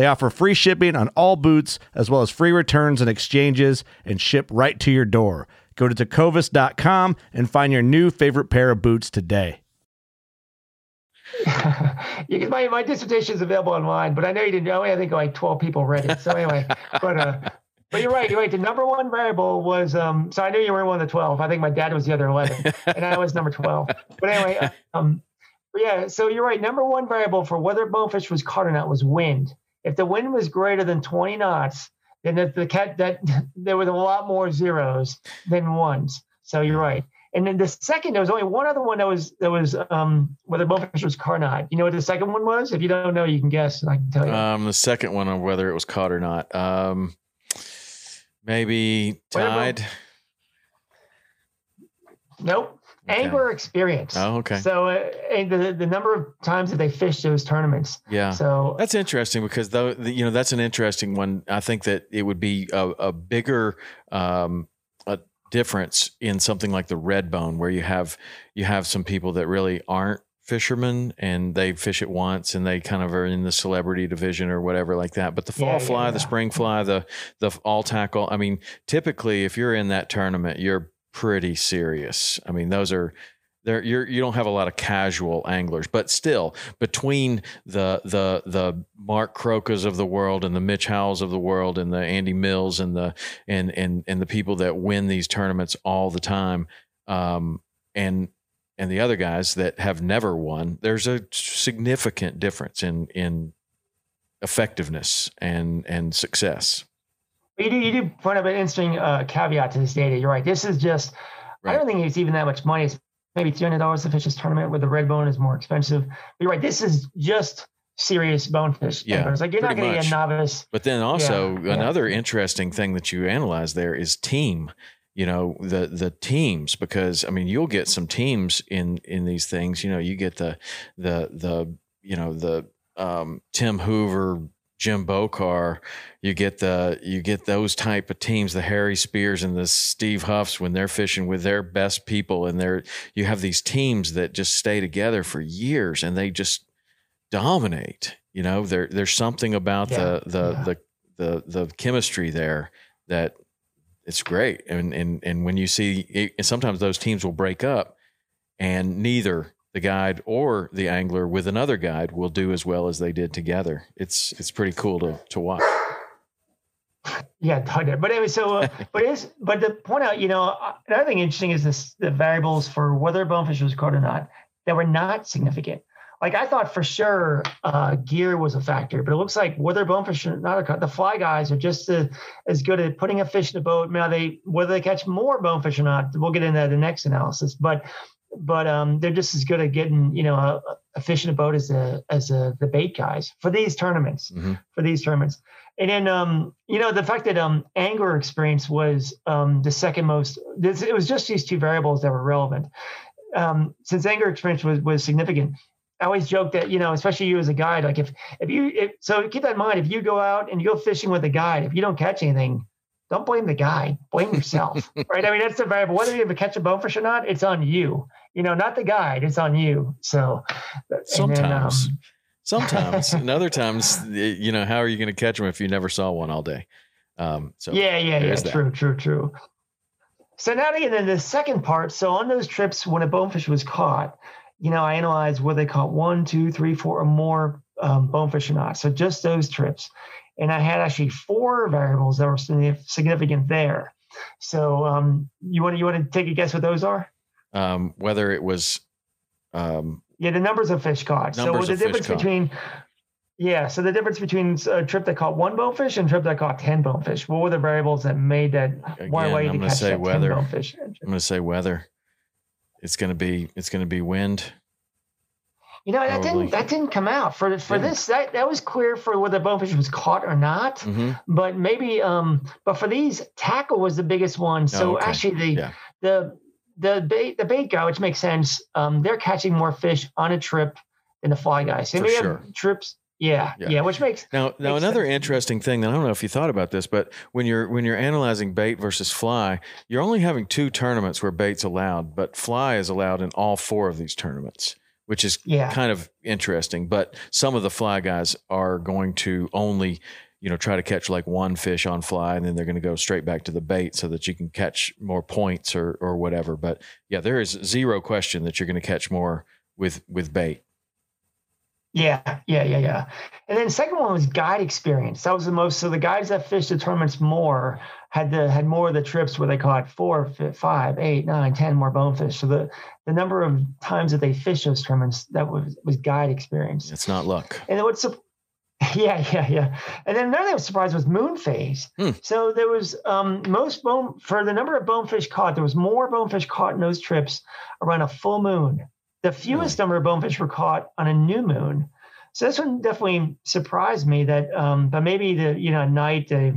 They offer free shipping on all boots, as well as free returns and exchanges, and ship right to your door. Go to tecovas.com and find your new favorite pair of boots today. my, my dissertation is available online, but I know you didn't know. I think like 12 people read it. So anyway, but uh, but you're right. You're right. The number one variable was um. So I knew you were one of the 12. I think my dad was the other 11, and I was number 12. But anyway, um, yeah. So you're right. Number one variable for whether bonefish was caught or not was wind. If the wind was greater than 20 knots, then the, the cat that there was a lot more zeros than ones. So you're right. And then the second, there was only one other one that was that was um, whether bonefish was caught or not. You know what the second one was? If you don't know, you can guess. and I can tell you. Um, the second one on whether it was caught or not. Um, maybe tide. Nope. Okay. Angler experience. Oh, okay. So, uh, the the number of times that they fished those tournaments. Yeah. So that's interesting because though you know that's an interesting one. I think that it would be a, a bigger um, difference in something like the red bone where you have you have some people that really aren't fishermen and they fish it once and they kind of are in the celebrity division or whatever like that but the fall yeah, fly yeah. the spring fly the the all tackle i mean typically if you're in that tournament you're pretty serious i mean those are there you're you don't have a lot of casual anglers, but still between the the the Mark Krowkas of the world and the Mitch Howells of the world and the Andy Mills and the and and and the people that win these tournaments all the time, um, and and the other guys that have never won, there's a significant difference in in effectiveness and and success. You do you do point up an interesting uh, caveat to this data. You're right. This is just. Right. I don't think it's even that much money. It's maybe three hundred dollars to fish this tournament, where the red bone is more expensive. But you're right. This is just serious bonefish. Yeah, anglers. like you're not going to get a novice. But then also yeah, another yeah. interesting thing that you analyze there is team. You know the the teams because I mean you'll get some teams in in these things. You know you get the the the you know the um, Tim Hoover Jim Bokar, you get the you get those type of teams, the Harry Spears and the Steve Huffs when they're fishing with their best people, and they're you have these teams that just stay together for years and they just dominate. You know, there there's something about yeah. the the, yeah. the the the chemistry there that it's great. And and and when you see, it, sometimes those teams will break up, and neither the guide or the angler with another guide will do as well as they did together. It's it's pretty cool to to watch. Yeah, but anyway, so uh, but is but to point out, you know, another thing interesting is this the variables for whether bonefish was caught or not that were not significant. Like I thought for sure uh, gear was a factor, but it looks like whether bonefish or not, caught, the fly guys are just uh, as good at putting a fish in a boat. Now they whether they catch more bonefish or not, we'll get into the next analysis. But but um, they're just as good at getting you know a, a fish in a boat as a as a, the bait guys for these tournaments mm-hmm. for these tournaments and then um, you know the fact that um, angler experience was um, the second most this, it was just these two variables that were relevant um, since angler experience was was significant I always joke that you know, especially you as a guide, like if if you if, so keep that in mind. If you go out and you go fishing with a guide, if you don't catch anything, don't blame the guy, blame yourself, right? I mean, that's the variable. Whether you ever catch a bonefish or not, it's on you. You know, not the guide, it's on you. So sometimes, then, um, sometimes, and other times, you know, how are you going to catch them if you never saw one all day? Um, so yeah, yeah, yeah, true, true, true. So now to get into the second part. So on those trips when a bonefish was caught, you know, I analyzed whether they caught one, two, three, four, or more um, bonefish or not. So just those trips and I had actually four variables that were significant there. So um, you want to you want to take a guess what those are? Um, whether it was um, yeah, the numbers of fish caught. So the difference between yeah, so the difference between a trip that caught one bonefish and a trip that caught ten bonefish. What were the variables that made that Again, one way to catch say that weather. 10 bonefish? I'm going to say weather. It's going to be it's going to be wind. You know, that didn't that didn't come out for for yeah. this. That that was clear for whether bonefish was caught or not. Mm-hmm. But maybe um but for these tackle was the biggest one. So oh, okay. actually the yeah. the the bait the bait guy, which makes sense, um, they're catching more fish on a trip than the fly guys. So for sure. trips yeah, yeah, yeah, which makes now now makes another sense. interesting thing that I don't know if you thought about this, but when you're when you're analyzing bait versus fly, you're only having two tournaments where bait's allowed, but fly is allowed in all four of these tournaments which is yeah. kind of interesting. But some of the fly guys are going to only, you know, try to catch like one fish on fly, and then they're going to go straight back to the bait so that you can catch more points or or whatever. But yeah, there is zero question that you're going to catch more with with bait. Yeah, yeah, yeah, yeah. And then the second one was guide experience. That was the most. So the guys that fish the tournaments more had the had more of the trips where they caught four, five, eight, nine, ten more bonefish. So the the number of times that they fish those tournaments that was was guide experience. It's not luck. And then what's yeah, yeah, yeah. And then another thing I was surprised was moon phase. Hmm. So there was um, most bone for the number of bonefish caught. There was more bonefish caught in those trips around a full moon. The fewest really? number of bonefish were caught on a new moon. So this one definitely surprised me that, um, but maybe the you know night they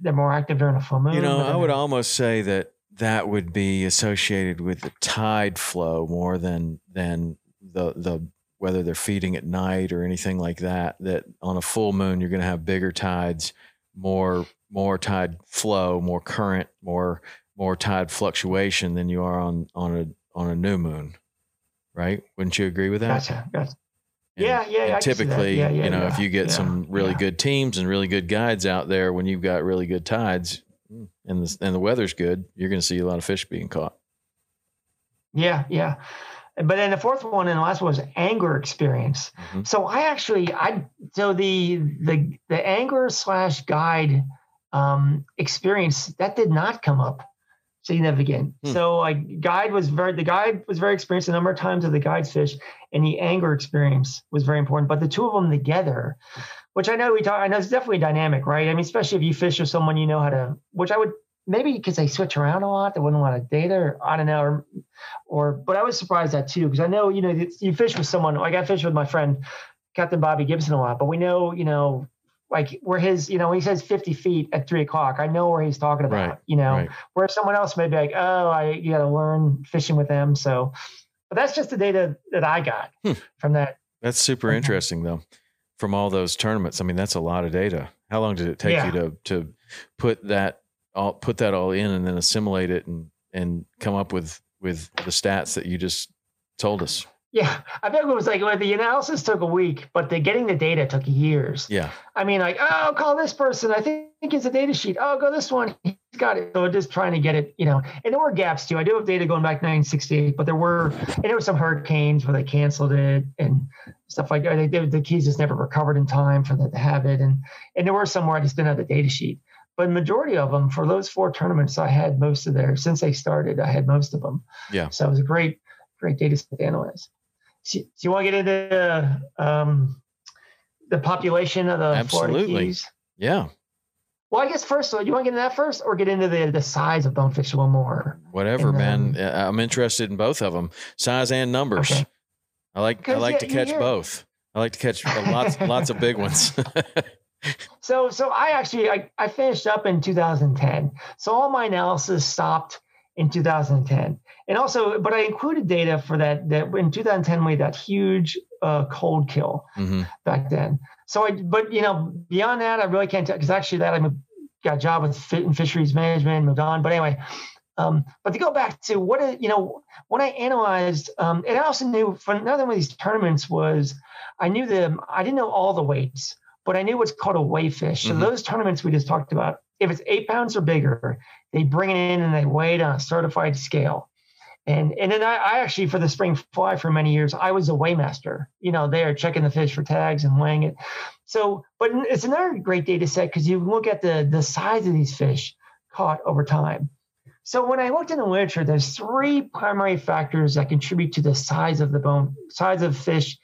they're more active during a full moon. You know, I would almost say that that would be associated with the tide flow more than than the the whether they're feeding at night or anything like that. That on a full moon you're going to have bigger tides, more more tide flow, more current, more more tide fluctuation than you are on on a on a new moon, right? Wouldn't you agree with that? Gotcha. gotcha. And, yeah, yeah. typically, yeah, yeah, you know, yeah, if you get some really good teams and really good guides out there, when you've got really good tides mm, and the and the weather's good, you're going to see a lot of fish being caught. Yeah, yeah. But then the fourth one and the last one was anger experience. Mm-hmm. So I actually I so the the the anger slash guide um, experience that did not come up significant. Hmm. So like guide was very the guide was very experienced a number of times of the guide's fish, and the anger experience was very important. But the two of them together, which I know we talk, I know it's definitely dynamic, right? I mean, especially if you fish with someone you know how to, which I would maybe because they switch around a lot, they wouldn't want to date or I don't know, or, or but I was surprised at too because I know you know you fish with someone like I fish with my friend Captain Bobby Gibson a lot, but we know you know like where his, you know, he says 50 feet at three o'clock. I know where he's talking about, right, you know, right. where someone else may be like, oh, I you got to learn fishing with them. So, but that's just the data that I got hmm. from that. That's super interesting though. From all those tournaments, I mean, that's a lot of data. How long did it take yeah. you to to put that all put that all in and then assimilate it and and come up with with the stats that you just told us? Yeah, I think it was like well, the analysis took a week, but the getting the data took years. Yeah. I mean, like, oh, call this person. I think it's a data sheet. Oh, go this one. He's got it. So just trying to get it, you know. And there were gaps too. I do have data going back 1968, but there were, and there were some hurricanes where they canceled it and stuff like that. They, the keys just never recovered in time for the to have it, and and there were some where I just didn't have the data sheet. But majority of them for those four tournaments, I had most of their since they started. I had most of them. Yeah. So it was a great, great data set to analyze. Do you want to get into um, the population of the Absolutely. Yeah. Well, I guess first, you want to get into that first, or get into the the size of bonefish a little more? Whatever, man. I'm interested in both of them, size and numbers. Okay. I like I like yeah, to catch both. I like to catch lots lots of big ones. so so I actually I, I finished up in 2010. So all my analysis stopped in 2010 and also, but I included data for that. That in 2010 we had that huge uh, cold kill mm-hmm. back then. So I, but you know, beyond that, I really can't tell because actually that I got a job with fit and fisheries management, moved on. But anyway, um, but to go back to what you know, when I analyzed, um, and I also knew for another one of these tournaments was I knew them. I didn't know all the weights, but I knew what's called a weigh fish. So mm-hmm. those tournaments we just talked about, if it's eight pounds or bigger, they bring it in and they weigh it on a certified scale. And and then I, I, actually for the spring fly for many years I was a weighmaster. You know, there checking the fish for tags and weighing it. So, but it's another great data set because you look at the the size of these fish caught over time. So when I looked in the literature, there's three primary factors that contribute to the size of the bone, size of fish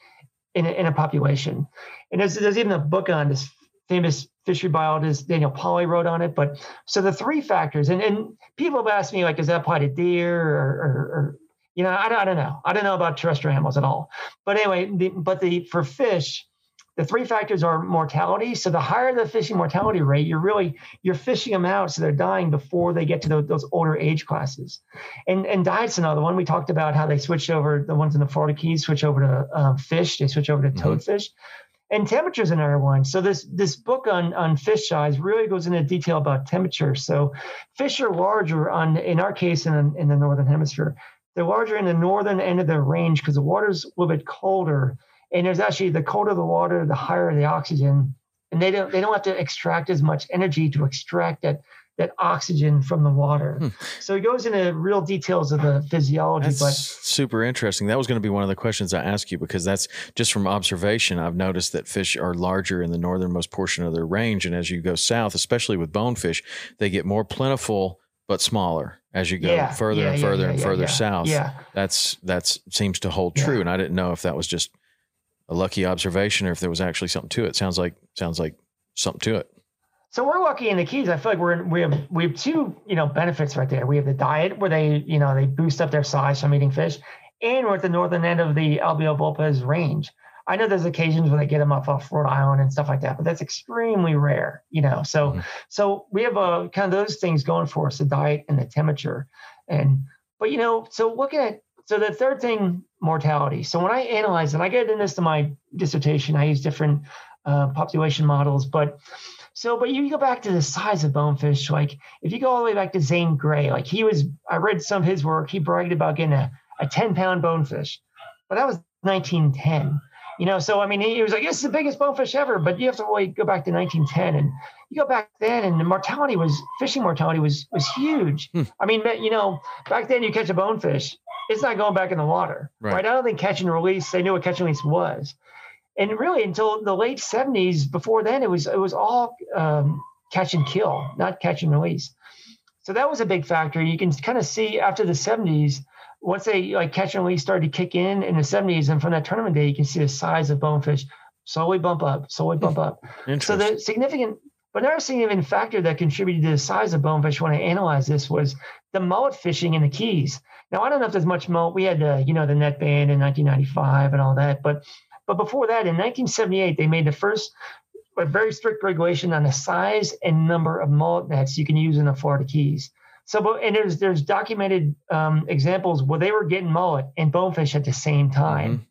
in a, in a population. And there's, there's even a book on this famous fishery biologist Daniel Pauly wrote on it. But so the three factors, and, and people have asked me, like, does that apply to deer or, or, or you know, I, don't, I don't know. I don't know about terrestrial animals at all. But anyway, the, but the for fish, the three factors are mortality. So the higher the fishing mortality rate, you're really you're fishing them out so they're dying before they get to the, those older age classes. And and diet's another one. We talked about how they switch over the ones in the Florida Keys switch over to um, fish. They switch over to mm-hmm. And temperature is another one. So this this book on on fish size really goes into detail about temperature. So fish are larger on in our case in in the northern hemisphere. They're larger in the northern end of their range because the water's a little bit colder. And there's actually the colder the water, the higher the oxygen, and they don't they don't have to extract as much energy to extract that that oxygen from the water. Hmm. So he goes into real details of the physiology. That's but super interesting. That was going to be one of the questions I ask you because that's just from observation. I've noticed that fish are larger in the northernmost portion of their range, and as you go south, especially with bonefish, they get more plentiful but smaller as you go yeah, further yeah, and further yeah, and further south. Yeah, that's that's seems to hold true, and I didn't know if that was just a lucky observation or if there was actually something to it. Sounds like sounds like something to it. So we're lucky in the Keys. I feel like we're in, we have we have two you know benefits right there. We have the diet where they you know they boost up their size from eating fish, and we're at the northern end of the Albula vulpes range. I know there's occasions where they get them up off Rhode Island and stuff like that, but that's extremely rare, you know. So mm-hmm. so we have a kind of those things going for us: the diet and the temperature. And but you know, so looking at so the third thing, mortality. So when I analyze, and I get into this in my dissertation, I use different uh, population models, but so, but you go back to the size of bonefish, like if you go all the way back to Zane Grey, like he was, I read some of his work, he bragged about getting a, a 10 pound bonefish, but that was 1910. You know, so I mean, he, was like, "This is the biggest bonefish ever," but you have to really go back to 1910, and you go back then, and the mortality was fishing mortality was was huge. Hmm. I mean, you know, back then you catch a bonefish, it's not going back in the water. Right. Right. I don't think catch and release, they knew what catch and release was. And really until the late 70s, before then, it was it was all um, catch and kill, not catch and release. So that was a big factor. You can kind of see after the 70s, once they like catch and release started to kick in in the 70s, and from that tournament day, you can see the size of bonefish slowly bump up, slowly bump up. So the significant, but another significant factor that contributed to the size of bonefish when I analyzed this was the mullet fishing in the Keys. Now I don't know if there's much mullet. We had the, you know, the net ban in 1995 and all that, but but before that, in 1978, they made the first a very strict regulation on the size and number of mullet nets you can use in the Florida Keys. So, and there's there's documented um, examples where they were getting mullet and bonefish at the same time.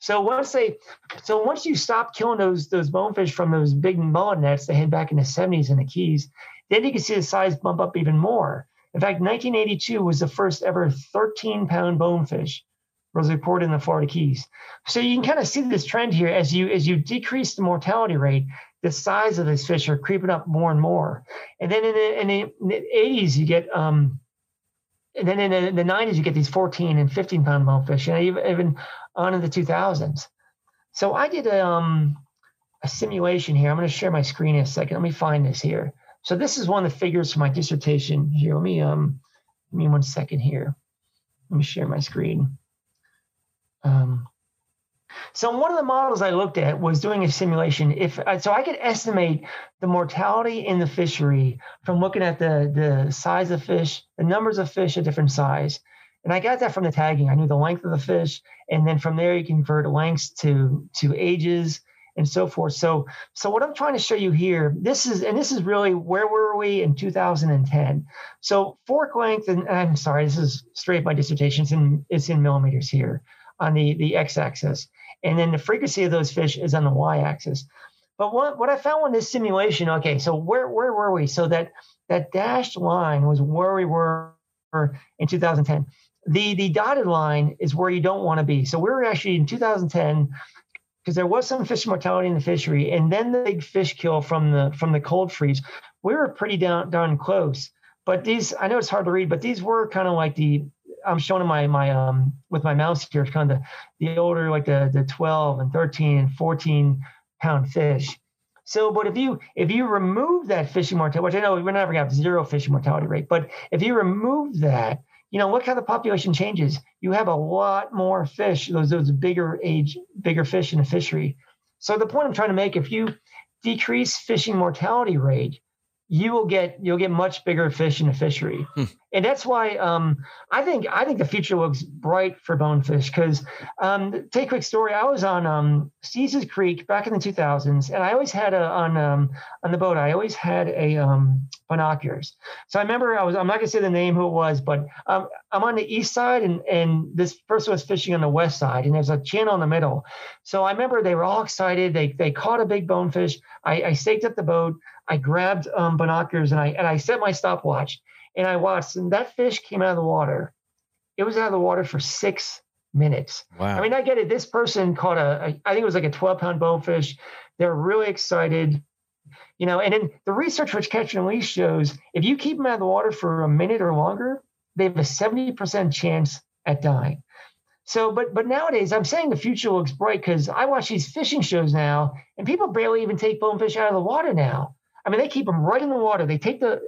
So once they, so once you stop killing those those bonefish from those big mullet nets they had back in the 70s in the Keys, then you can see the size bump up even more. In fact, 1982 was the first ever 13 pound bonefish was reported in the Florida Keys. So you can kind of see this trend here as you as you decrease the mortality rate, the size of these fish are creeping up more and more. And then in the, in the, in the 80s, you get um, and then in the, in the 90s, you get these 14 and 15 pound bonefish, and even, even on in the 2000s. So I did a, um, a simulation here. I'm going to share my screen in a second. Let me find this here. So this is one of the figures for my dissertation here. Let me um, give me one second here. Let me share my screen. Um, so one of the models I looked at was doing a simulation. If uh, so, I could estimate the mortality in the fishery from looking at the the size of fish, the numbers of fish at different size, and I got that from the tagging. I knew the length of the fish, and then from there you convert lengths to to ages and so forth. So so what I'm trying to show you here, this is and this is really where were we in 2010? So fork length, and I'm sorry, this is straight my dissertation. It's in it's in millimeters here on the the x-axis and then the frequency of those fish is on the y-axis. But what, what I found in this simulation, okay, so where where were we? So that that dashed line was where we were in 2010. The the dotted line is where you don't want to be. So we were actually in 2010 because there was some fish mortality in the fishery, and then the big fish kill from the from the cold freeze. We were pretty down darn close. But these, I know it's hard to read, but these were kind of like the I'm showing my my um with my mouse here, it's kind of the, the older like the the 12 and 13 and 14 pound fish. So, but if you if you remove that fishing mortality, which I know we're never gonna have zero fishing mortality rate, but if you remove that, you know what kind of population changes? You have a lot more fish, those those bigger age, bigger fish in a fishery. So the point I'm trying to make, if you decrease fishing mortality rate, you will get you'll get much bigger fish in the fishery, Hmm. and that's why um, I think I think the future looks bright for bonefish. Because um, take a quick story, I was on um, Caesars Creek back in the 2000s, and I always had a on um, on the boat. I always had a um, binoculars. So I remember I was I'm not gonna say the name who it was, but um, I'm on the east side, and and this person was fishing on the west side, and there's a channel in the middle. So I remember they were all excited. They they caught a big bonefish. I, I staked up the boat. I grabbed um, binoculars and I and I set my stopwatch and I watched, and that fish came out of the water. It was out of the water for six minutes. Wow. I mean, I get it. This person caught a, a I think it was like a 12 pound bonefish. They're really excited, you know. And then the research which Catch and Release shows if you keep them out of the water for a minute or longer, they have a 70% chance at dying. So, but but nowadays, I'm saying the future looks bright because I watch these fishing shows now, and people barely even take bonefish out of the water now. I mean, they keep them right in the water. They take the,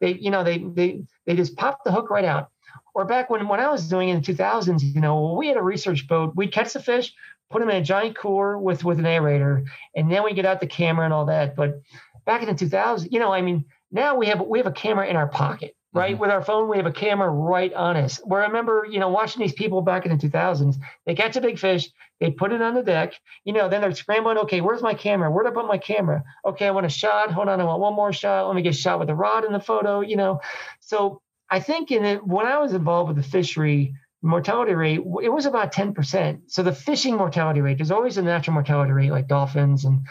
they you know they they they just pop the hook right out. Or back when when I was doing it in the 2000s, you know, we had a research boat. We'd catch the fish, put them in a giant cooler with with an aerator, and then we get out the camera and all that. But back in the 2000s, you know, I mean, now we have we have a camera in our pocket, right? Mm-hmm. With our phone, we have a camera right on us. Where I remember, you know, watching these people back in the 2000s, they catch a big fish, they put it on the deck, you know, then they're scrambling. Okay, where's my camera? Where'd I put my camera? Okay, I want a shot. Hold on, I want one more shot. Let me get a shot with the rod in the photo, you know. So I think in it, when I was involved with the fishery, mortality rate, it was about 10%. So the fishing mortality rate, there's always a natural mortality rate like dolphins and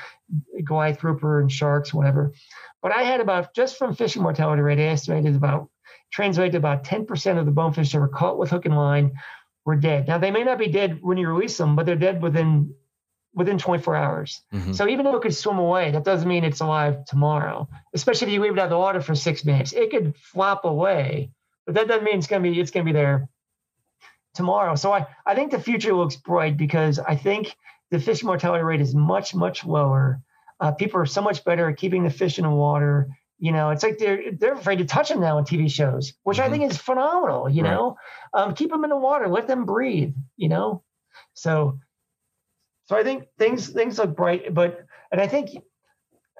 Goliath grouper and sharks, whatever. But I had about, just from fishing mortality rate, I estimated about, translated about 10% of the bonefish that were caught with hook and line were dead. Now they may not be dead when you release them, but they're dead within within 24 hours. Mhm. So even though it could swim away, that doesn't mean it's alive tomorrow. Especially if you leave it out of the water for six minutes, it could flop away, but that doesn't mean it's gonna be it's gonna be there tomorrow. So I, I think the future looks bright because I think the fish mortality rate is much, much lower. Uh, people are so much better at keeping the fish in the water. You know, it's like they're they're afraid to touch them now in TV shows, which mm-hmm. I think is phenomenal. You right. know, um, keep them in the water, let them breathe. You know, so so I think things things look bright, but and I think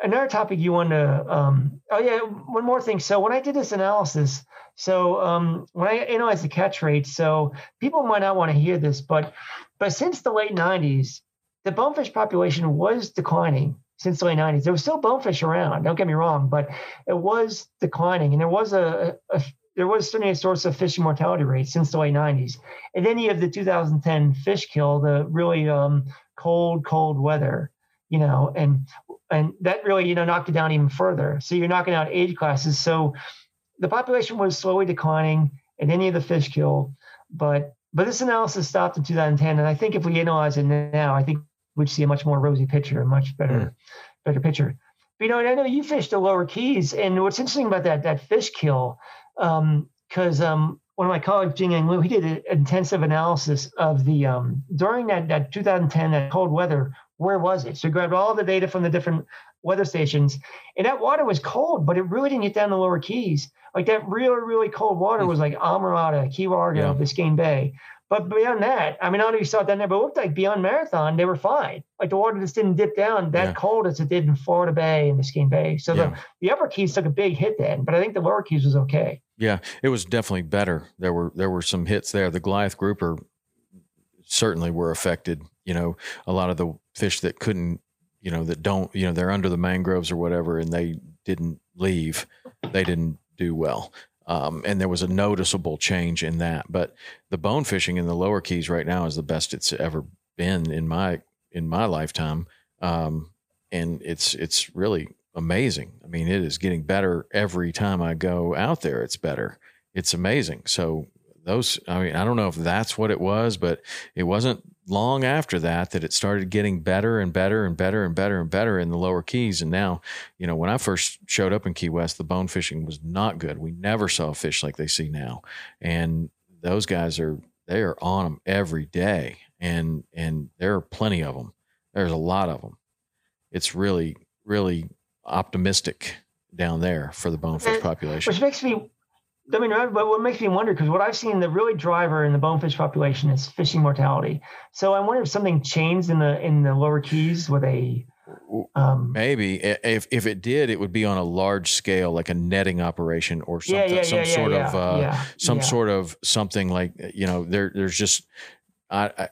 another topic you want to um, oh yeah one more thing. So when i did this analysis so um, when i analyzed the catch rate so people might not want to hear this but but since the late 90s the bonefish population was declining since the late 90s there was still bonefish around don't get me wrong but it was declining and there was a, a there was certainly a source of fishing mortality rate since the late 90s and then you have the 2010 fish kill the really um, cold cold weather you know and and that really you know knocked it down even further. So you're knocking out age classes. So the population was slowly declining, and any of the fish kill, But but this analysis stopped in 2010, and I think if we analyze it now, I think we'd see a much more rosy picture, a much better mm. better picture. But, you know, and I know you fished the lower keys, and what's interesting about that that fish kill, because um, um, one of my colleagues, Jiangang Luo, he did an intensive analysis of the um, during that that 2010 that cold weather where was it? So we grabbed all the data from the different weather stations, and that water was cold, but it really didn't get down the lower keys. Like that really, really cold water was like Islamorada, Key Largo, yeah. Biscayne Bay. But beyond that, I mean, I don't know if you saw it down there, but it looked like beyond Marathon, they were fine. Like the water just didn't dip down that yeah. cold as it did in Florida Bay and Biscayne Bay. So yeah. the, the upper keys took a big hit then, but I think the lower keys was okay. Yeah, it was definitely better. There were there were some hits there. The Goliath grouper certainly were affected. You know, a lot of the fish that couldn't, you know, that don't, you know, they're under the mangroves or whatever, and they didn't leave, they didn't do well. Um, and there was a noticeable change in that. But the bone fishing in the lower keys right now is the best it's ever been in my in my lifetime, um, and it's it's really amazing. I mean, it is getting better every time I go out there. It's better. It's amazing. So those i mean i don't know if that's what it was but it wasn't long after that that it started getting better and better and better and better and better in the lower keys. And now you know when i first showed up in key west the bone fishing was not good. We never saw fish like they see now. And those guys are they are on them every day. And and there are plenty of them there's a lot of them it's really really optimistic down there for the bonefish population. which makes me I mean, but what makes me wonder because what I've seen the really driver in the bonefish population is fishing mortality. So I wonder if something changed in the in the lower keys with a um, maybe if if it did, it would be on a large scale, like a netting operation or something, yeah, yeah, some yeah, sort of uh, some sort of something like you know there there's just I, I,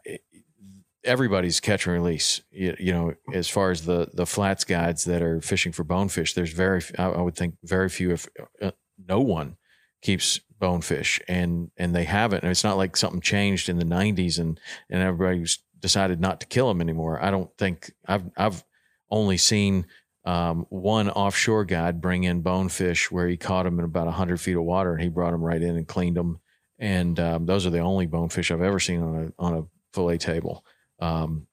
everybody's catch and release. You, you, know, as far as the the flats guides that are fishing for bonefish, there's very I, I would think very few if uh, no one keeps bonefish and and they haven't. And it's not like something changed in the 90s and and everybody's decided not to kill them anymore. I don't think i've i've only seen um, one offshore guide bring in bonefish where he caught them in about 100 feet of water and he brought them right in and cleaned them and um, those are the only bonefish i've ever seen on a on a fillet table. Um,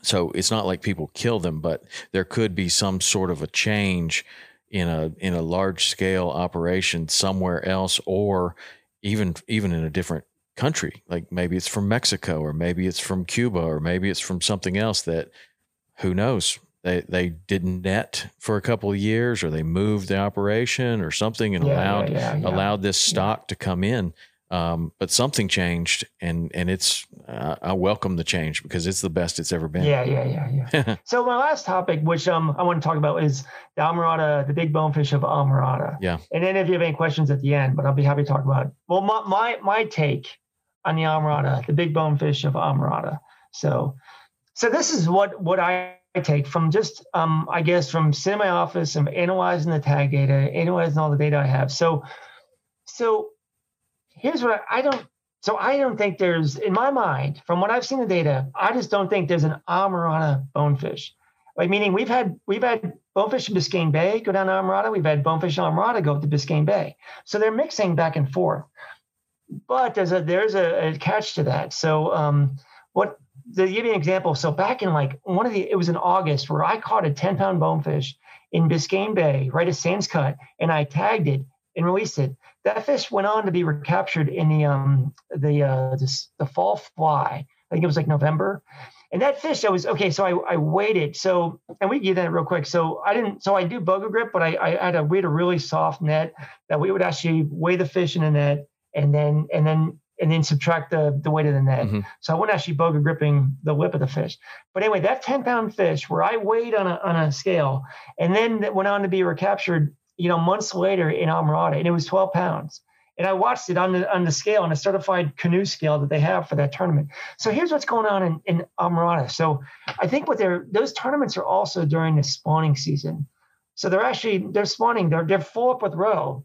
so it's not like people kill them but there could be some sort of a change in a in a large scale operation somewhere else or even even in a different country. Like maybe it's from Mexico or maybe it's from Cuba or maybe it's from something else that who knows? They they didn't net for a couple of years or they moved the operation or something and yeah, allowed yeah, yeah, allowed this stock to come in um, but something changed, and and it's uh, I welcome the change because it's the best it's ever been. Yeah, yeah, yeah, yeah. so my last topic, which um I want to talk about, is the Islamorada, the big bonefish of Islamorada. Yeah. And then if you have any questions at the end, but I'll be happy to talk about it. Well, my my my take on the Islamorada, the big bonefish of Islamorada. So, so this is what what I take from just um I guess from sitting in my office and analyzing the tag data, analyzing all the data I have. So, so here's what I, I don't so I don't think there's, in my mind, from what I've seen the data, I just don't think there's an Islamorada bonefish. Like meaning we've had we've had bonefish in Biscayne Bay go down to Islamorada, we've had bonefish in Islamorada go up to Biscayne Bay. So they're mixing back and forth. But there's a there's a, a catch to that. So um, what to give you an example, so back in like one of the it was in August where I caught a 10 pound bonefish in Biscayne Bay, right at Sands Cut, and I tagged it and released it. That fish went on to be recaptured in the um the uh this, the fall fly. I think it was like November. And that fish, I was okay. So I, I waited. So, and we get that real quick. So I didn't, so I do Boga Grip, but I, I had a, we had a really soft net that we would actually weigh the fish in the net and then, and then, and then subtract the, the weight of the net. Mm-hmm. So I wasn't actually Boga gripping the lip of the fish. But anyway, that 10 pound fish where I weighed on a, on a scale and then that went on to be recaptured, you know, months later in Islamorada and it was 12 pounds and I watched it on the on the scale on a certified canoe scale that they have for that tournament. So here's what's going on in, in Islamorada. So I think what they're those tournaments are also during the spawning season. So they're actually they're spawning, they're they're full up with roe.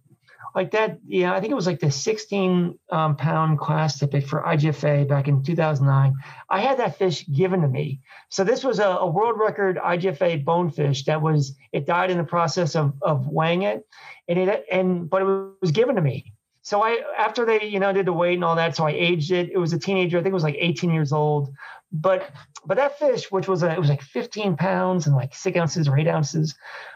Like that, yeah, I think it was like the 16 um, pound class tippet for IGFA back in 2009. I had that fish given to me. So this was a, a world record IGFA bonefish that was it died in the process of of weighing it, and it and but it was given to me so I after they you know did the weight and all that, so I aged it. It was a teenager. I think it was like 18 years old. But but that fish, which was a, it was like 15 pounds and like six ounces or eight ounces.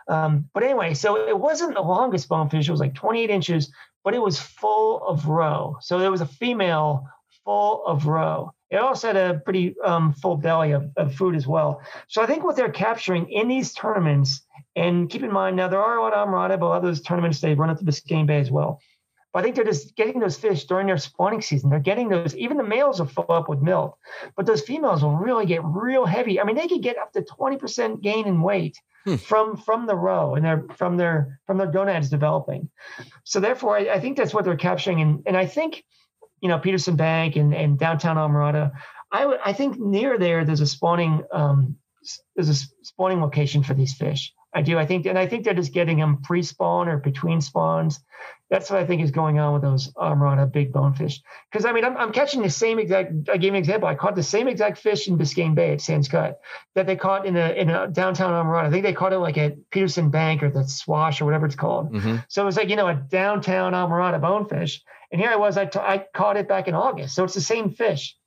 Um, but anyway, so it wasn't the longest bonefish. It was like 28 inches, but it was full of roe. So there was a female full of roe. It also had a pretty um, full belly of, of food as well. So I think what they're capturing in these tournaments, and keep in mind now there are a lot of Islamorada, but other tournaments they run up to Biscayne Bay as well. But I think they're just getting those fish during their spawning season. They're getting those, even the males will fill up with milk, but those females will really get real heavy. I mean, they could get up to 20% gain in weight hmm. from from the roe and their from their from their gonads developing. So therefore, I, I think that's what they're capturing. And and I think, you know, Peterson Bank and, and downtown Islamorada, I would I think near there there's a spawning um there's a spawning location for these fish. I do. I think, and I think they're just getting them pre-spawn or between spawns. That's what I think is going on with those Islamorada big bonefish. Because I mean, I'm, I'm, catching the same exact. I gave an example. I caught the same exact fish in Biscayne Bay at Sands Cut that they caught in a in a downtown Islamorada. I think they caught it like at Peterson Bank or the Swash or whatever it's called. Mm-hmm. So it was like you know a downtown Islamorada bonefish. And here I was. I, t- I caught it back in August. So it's the same fish.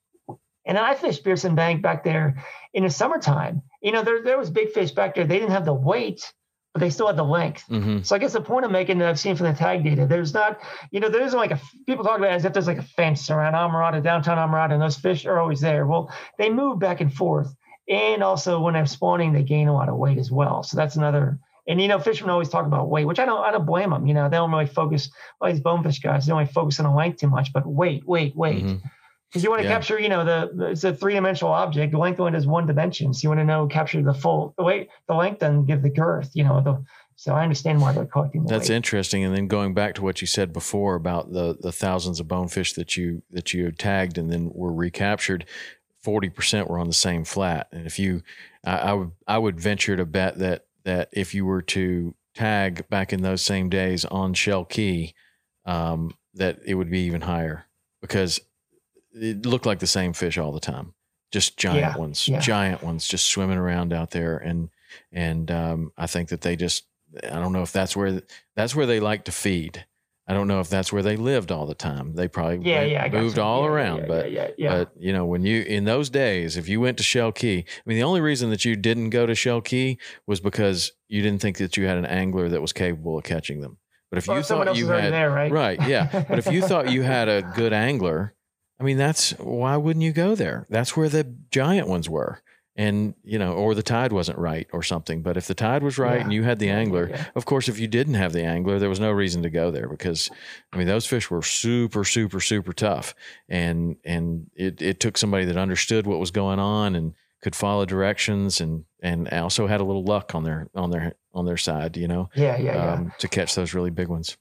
And then I fished Pearson Bank back there in the summertime. You know, there, there was big fish back there. They didn't have the weight, but they still had the length. Mm-hmm. So I guess the point I'm making that I've seen from the tag data, there's not, you know, there isn't like a, people talk about it as if there's like a fence around Islamorada, downtown Islamorada, and those fish are always there. Well, they move back and forth. And also when they're spawning, they gain a lot of weight as well. So that's another, and you know, fishermen always talk about weight, which I don't, I don't blame them. You know, they don't really focus. All these bonefish guys, they don't really focus on the length too much, but weight, weight, weight. Mm-hmm because you want to yeah. capture, you know, the, the, it's a three dimensional object. The length one is one dimension, so you want to know capture the full the weight, the length, and give the girth. You know, the so I understand why they're collecting. The That's weight. interesting. And then going back to what you said before about the the thousands of bonefish that you that you tagged and then were recaptured, forty percent were on the same flat. And if you, I, I would I would venture to bet that that if you were to tag back in those same days on Shell Key, um, that it would be even higher because it looked like the same fish all the time, just giant yeah, ones, yeah. giant ones, just swimming around out there. And and um, I think that they just, I don't know if that's where that's where they like to feed. I don't know if that's where they lived all the time. They probably yeah, yeah, moved all around. but yeah, but you know, when you in those days, if you went to Shell Key, I mean, the only reason that you didn't go to Shell Key was because you didn't think that you had an angler that was capable of catching them. But if you thought you had there, right? right, yeah. but if you thought you had a good angler I mean, that's why wouldn't you go there? That's where the giant ones were. And, you know, or the tide wasn't right or something. But if the tide was right yeah. and you had the angler, yeah. of course, if you didn't have the angler, there was no reason to go there because, I mean, those fish were super, super, super tough. And, and it, it took somebody that understood what was going on and could follow directions and, and also had a little luck on their, on their, on their side, you know? Yeah. Yeah. Um, yeah. To catch those really big ones.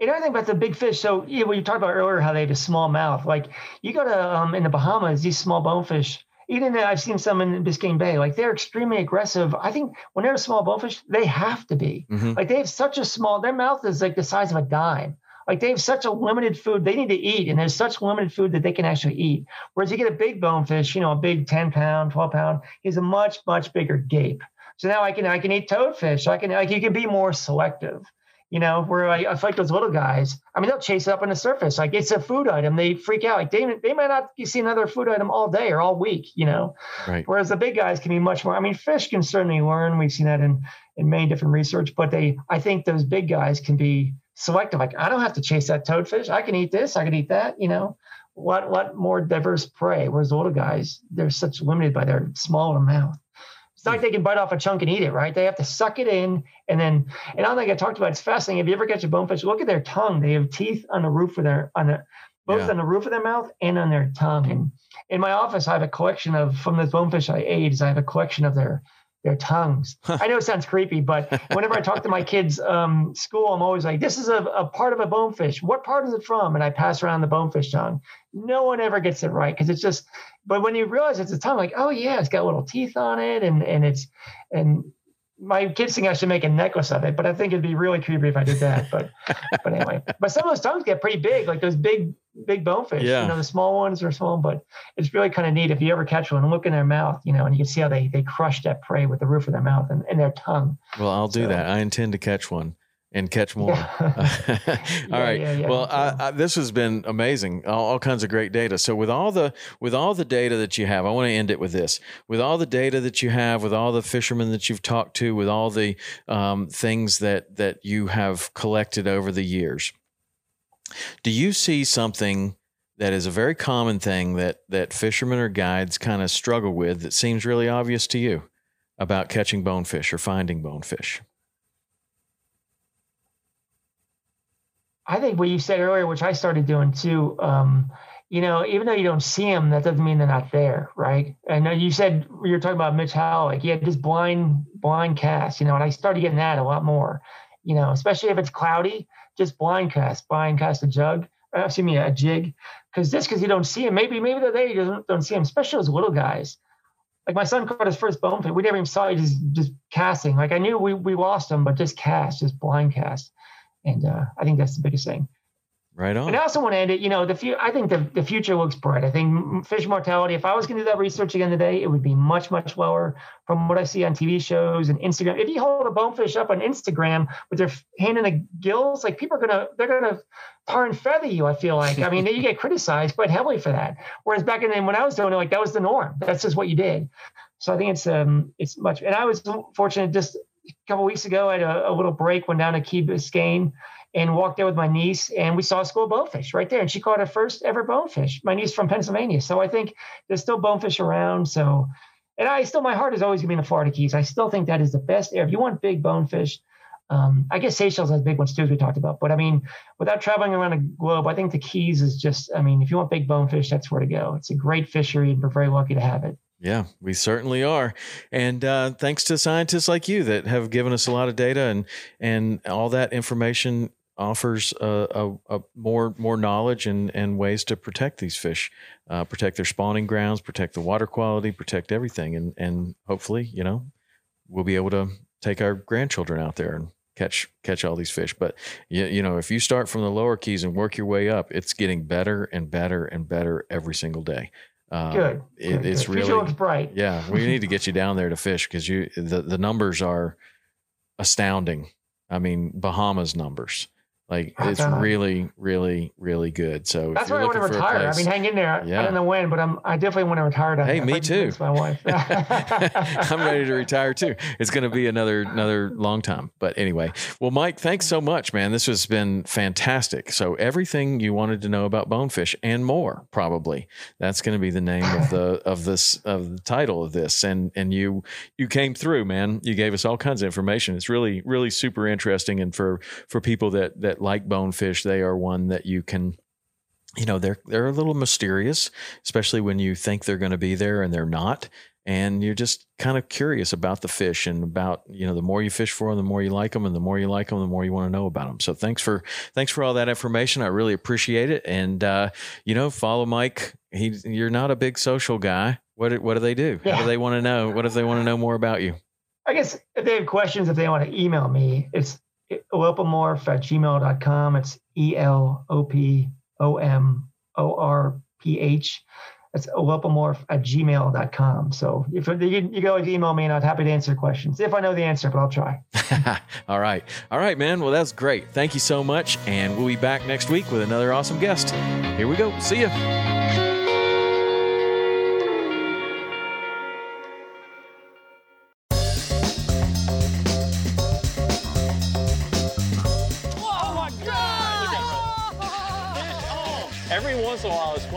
Another thing about the big fish, so you know, when you talked about earlier how they have a small mouth, like you go to um, in the Bahamas, these small bonefish, even I've seen some in Biscayne Bay, like they're extremely aggressive. I think when they're a small bonefish, they have to be. Mm-hmm. Like they have such a small, their mouth is like the size of a dime. Like they have such a limited food they need to eat, and there's such limited food that they can actually eat. Whereas you get a big bonefish, you know, a big 10 pound, 12 pound, is a much, much bigger gape. So now I can I can eat toadfish. I can like you can be more selective you know, where I, I like those little guys, I mean, they'll chase it up on the surface. Like it's a food item. They freak out. Like they, they might not see another food item all day or all week, you know, right. whereas the big guys can be much more, I mean, fish can certainly learn. We've seen that in, in many different research, but they, I think those big guys can be selective. Like I don't have to chase that toadfish. I can eat this. I can eat that. You know, what what more diverse prey? Whereas the older guys, they're such limited by their small mouth. It's not like they can bite off a chunk and eat it, right? They have to suck it in and then. And I don't think I talked about. It's fascinating. If you ever catch a bonefish, look at their tongue. They have teeth on the roof of their on the both Yeah. on the roof of their mouth and on their tongue. And in my office, I have a collection of from the bonefish I ate. I have a collection of their their tongues. I know it sounds creepy, but whenever I talk to my kids' um, school, I'm always like, "This is a, a part of a bonefish. What part is it from?" And I pass around the bonefish tongue. No one ever gets it right because it's just. But when you realize it's a tongue, like, oh yeah, it's got little teeth on it, and and it's and my kids think I should make a necklace of it, but I think it'd be really creepy if I did that. But but anyway, but some of those tongues get pretty big, like those big big bonefish. Yeah. You know, the small ones are small, but it's really kind of neat if you ever catch one and look in their mouth, you know, and you can see how they they crush that prey with the roof of their mouth and, and their tongue. Well, I'll do that. I intend to catch one and catch more. Yeah. all right. yeah, yeah, well. I, I, this has been amazing. All, all kinds of great data. So with all the with all the data that you have, I want to end it with this. With all the data that you have, with all the fishermen that you've talked to, with all the um, things that that you have collected over the years, do you see something? That is a very common thing that that fishermen or guides kind of struggle with. That seems really obvious to you about catching bonefish or finding bonefish. I think what you said earlier, which I started doing too, um, you know, even though you don't see them, that doesn't mean they're not there, right? And you said you were talking about Mitch Howell, like he had this blind, blind cast, you know, and I started getting that a lot more, you know, especially if it's cloudy, just blind cast, blind cast a jug, uh, excuse me, a jig, because just because you don't see him, maybe maybe they're there, you don't, don't see them, especially those little guys. Like my son caught his first bone bonefish, we never even saw it, just just casting. Like I knew we we lost him, but just cast, just blind cast. And uh, I think that's the biggest thing. Right on. And I also want to end it. You know, the few. I think the, the future looks bright. I think fish mortality. If I was going to do that research again today, it would be much much lower from what I see on TV shows and Instagram. If you hold a bonefish up on Instagram with their hand in the gills, like people are gonna they're gonna tar and feather you. I feel like. I mean, you get criticized quite heavily for that. Whereas back in the, when I was doing it, like that was the norm. That's just what you did. So I think it's um it's much. And I was fortunate just a couple weeks ago. I had a, a little break. Went down to Key Biscayne and walked there with my niece, and we saw a school of bonefish right there. And she caught her first ever bonefish. My niece from Pennsylvania. So I think there's still bonefish around. So, and I still, my heart is always going to be in the Florida Keys. I still think that is the best area. If you want big bonefish, um, I guess Seychelles has big ones too, as we talked about. But I mean, without traveling around the globe, I think the Keys is just, I mean, if you want big bonefish, that's where to go. It's a great fishery, and we're very lucky to have it. Yeah, we certainly are, and uh, thanks to scientists like you that have given us a lot of data and and all that information offers a, a, a more more knowledge and and ways to protect these fish, uh, protect their spawning grounds, protect the water quality, protect everything, and and hopefully, you know, we'll be able to take our grandchildren out there and catch catch all these fish. But you, you know, if you start from the lower keys and work your way up, it's getting better and better and better every single day. Uh, Good. it- it's good. really Future looks bright. yeah, we need to get you down there to fish because you the the numbers are astounding. I mean, Bahamas numbers. Like it's on. really, really, really good. So if That's you're why I want to looking for a retire. I place- mean, hang in there. Yeah. I don't know when, but I'm. I definitely want to retire. Down Hey, me too. My wife. I'm ready to retire too. It's going to be another another long time. But anyway, well, Mike, thanks so much, man. This has been fantastic. So everything you wanted to know about bonefish and more, probably that's going to be the name of the of this of the title of this. And and you you came through, man. You gave us all kinds of information. It's really really super interesting. And for for people that that like bonefish, they are one that you can you know they're they're a little mysterious especially when you think they're going to be there and they're not. And you're just kind of curious about the fish and about you know the more you fish for them the more you like them and the more you like them the more you want to know about them so thanks for thanks for all that information. I really appreciate it. And uh you know follow mike. He you're not a big social guy. What do- what do they do? How do they want to know? What if they want to know more about you? I guess if they have questions, if they want to email me, it's elopomorph at gmail.com. It's E L O P O M O R P H. That's elopomorph at gmail.com. So if you, you can always email me and I'd happy to answer questions if I know the answer, but I'll try. all right all right man well that's great thank you so much and we'll be back next week with another awesome guest here we go see ya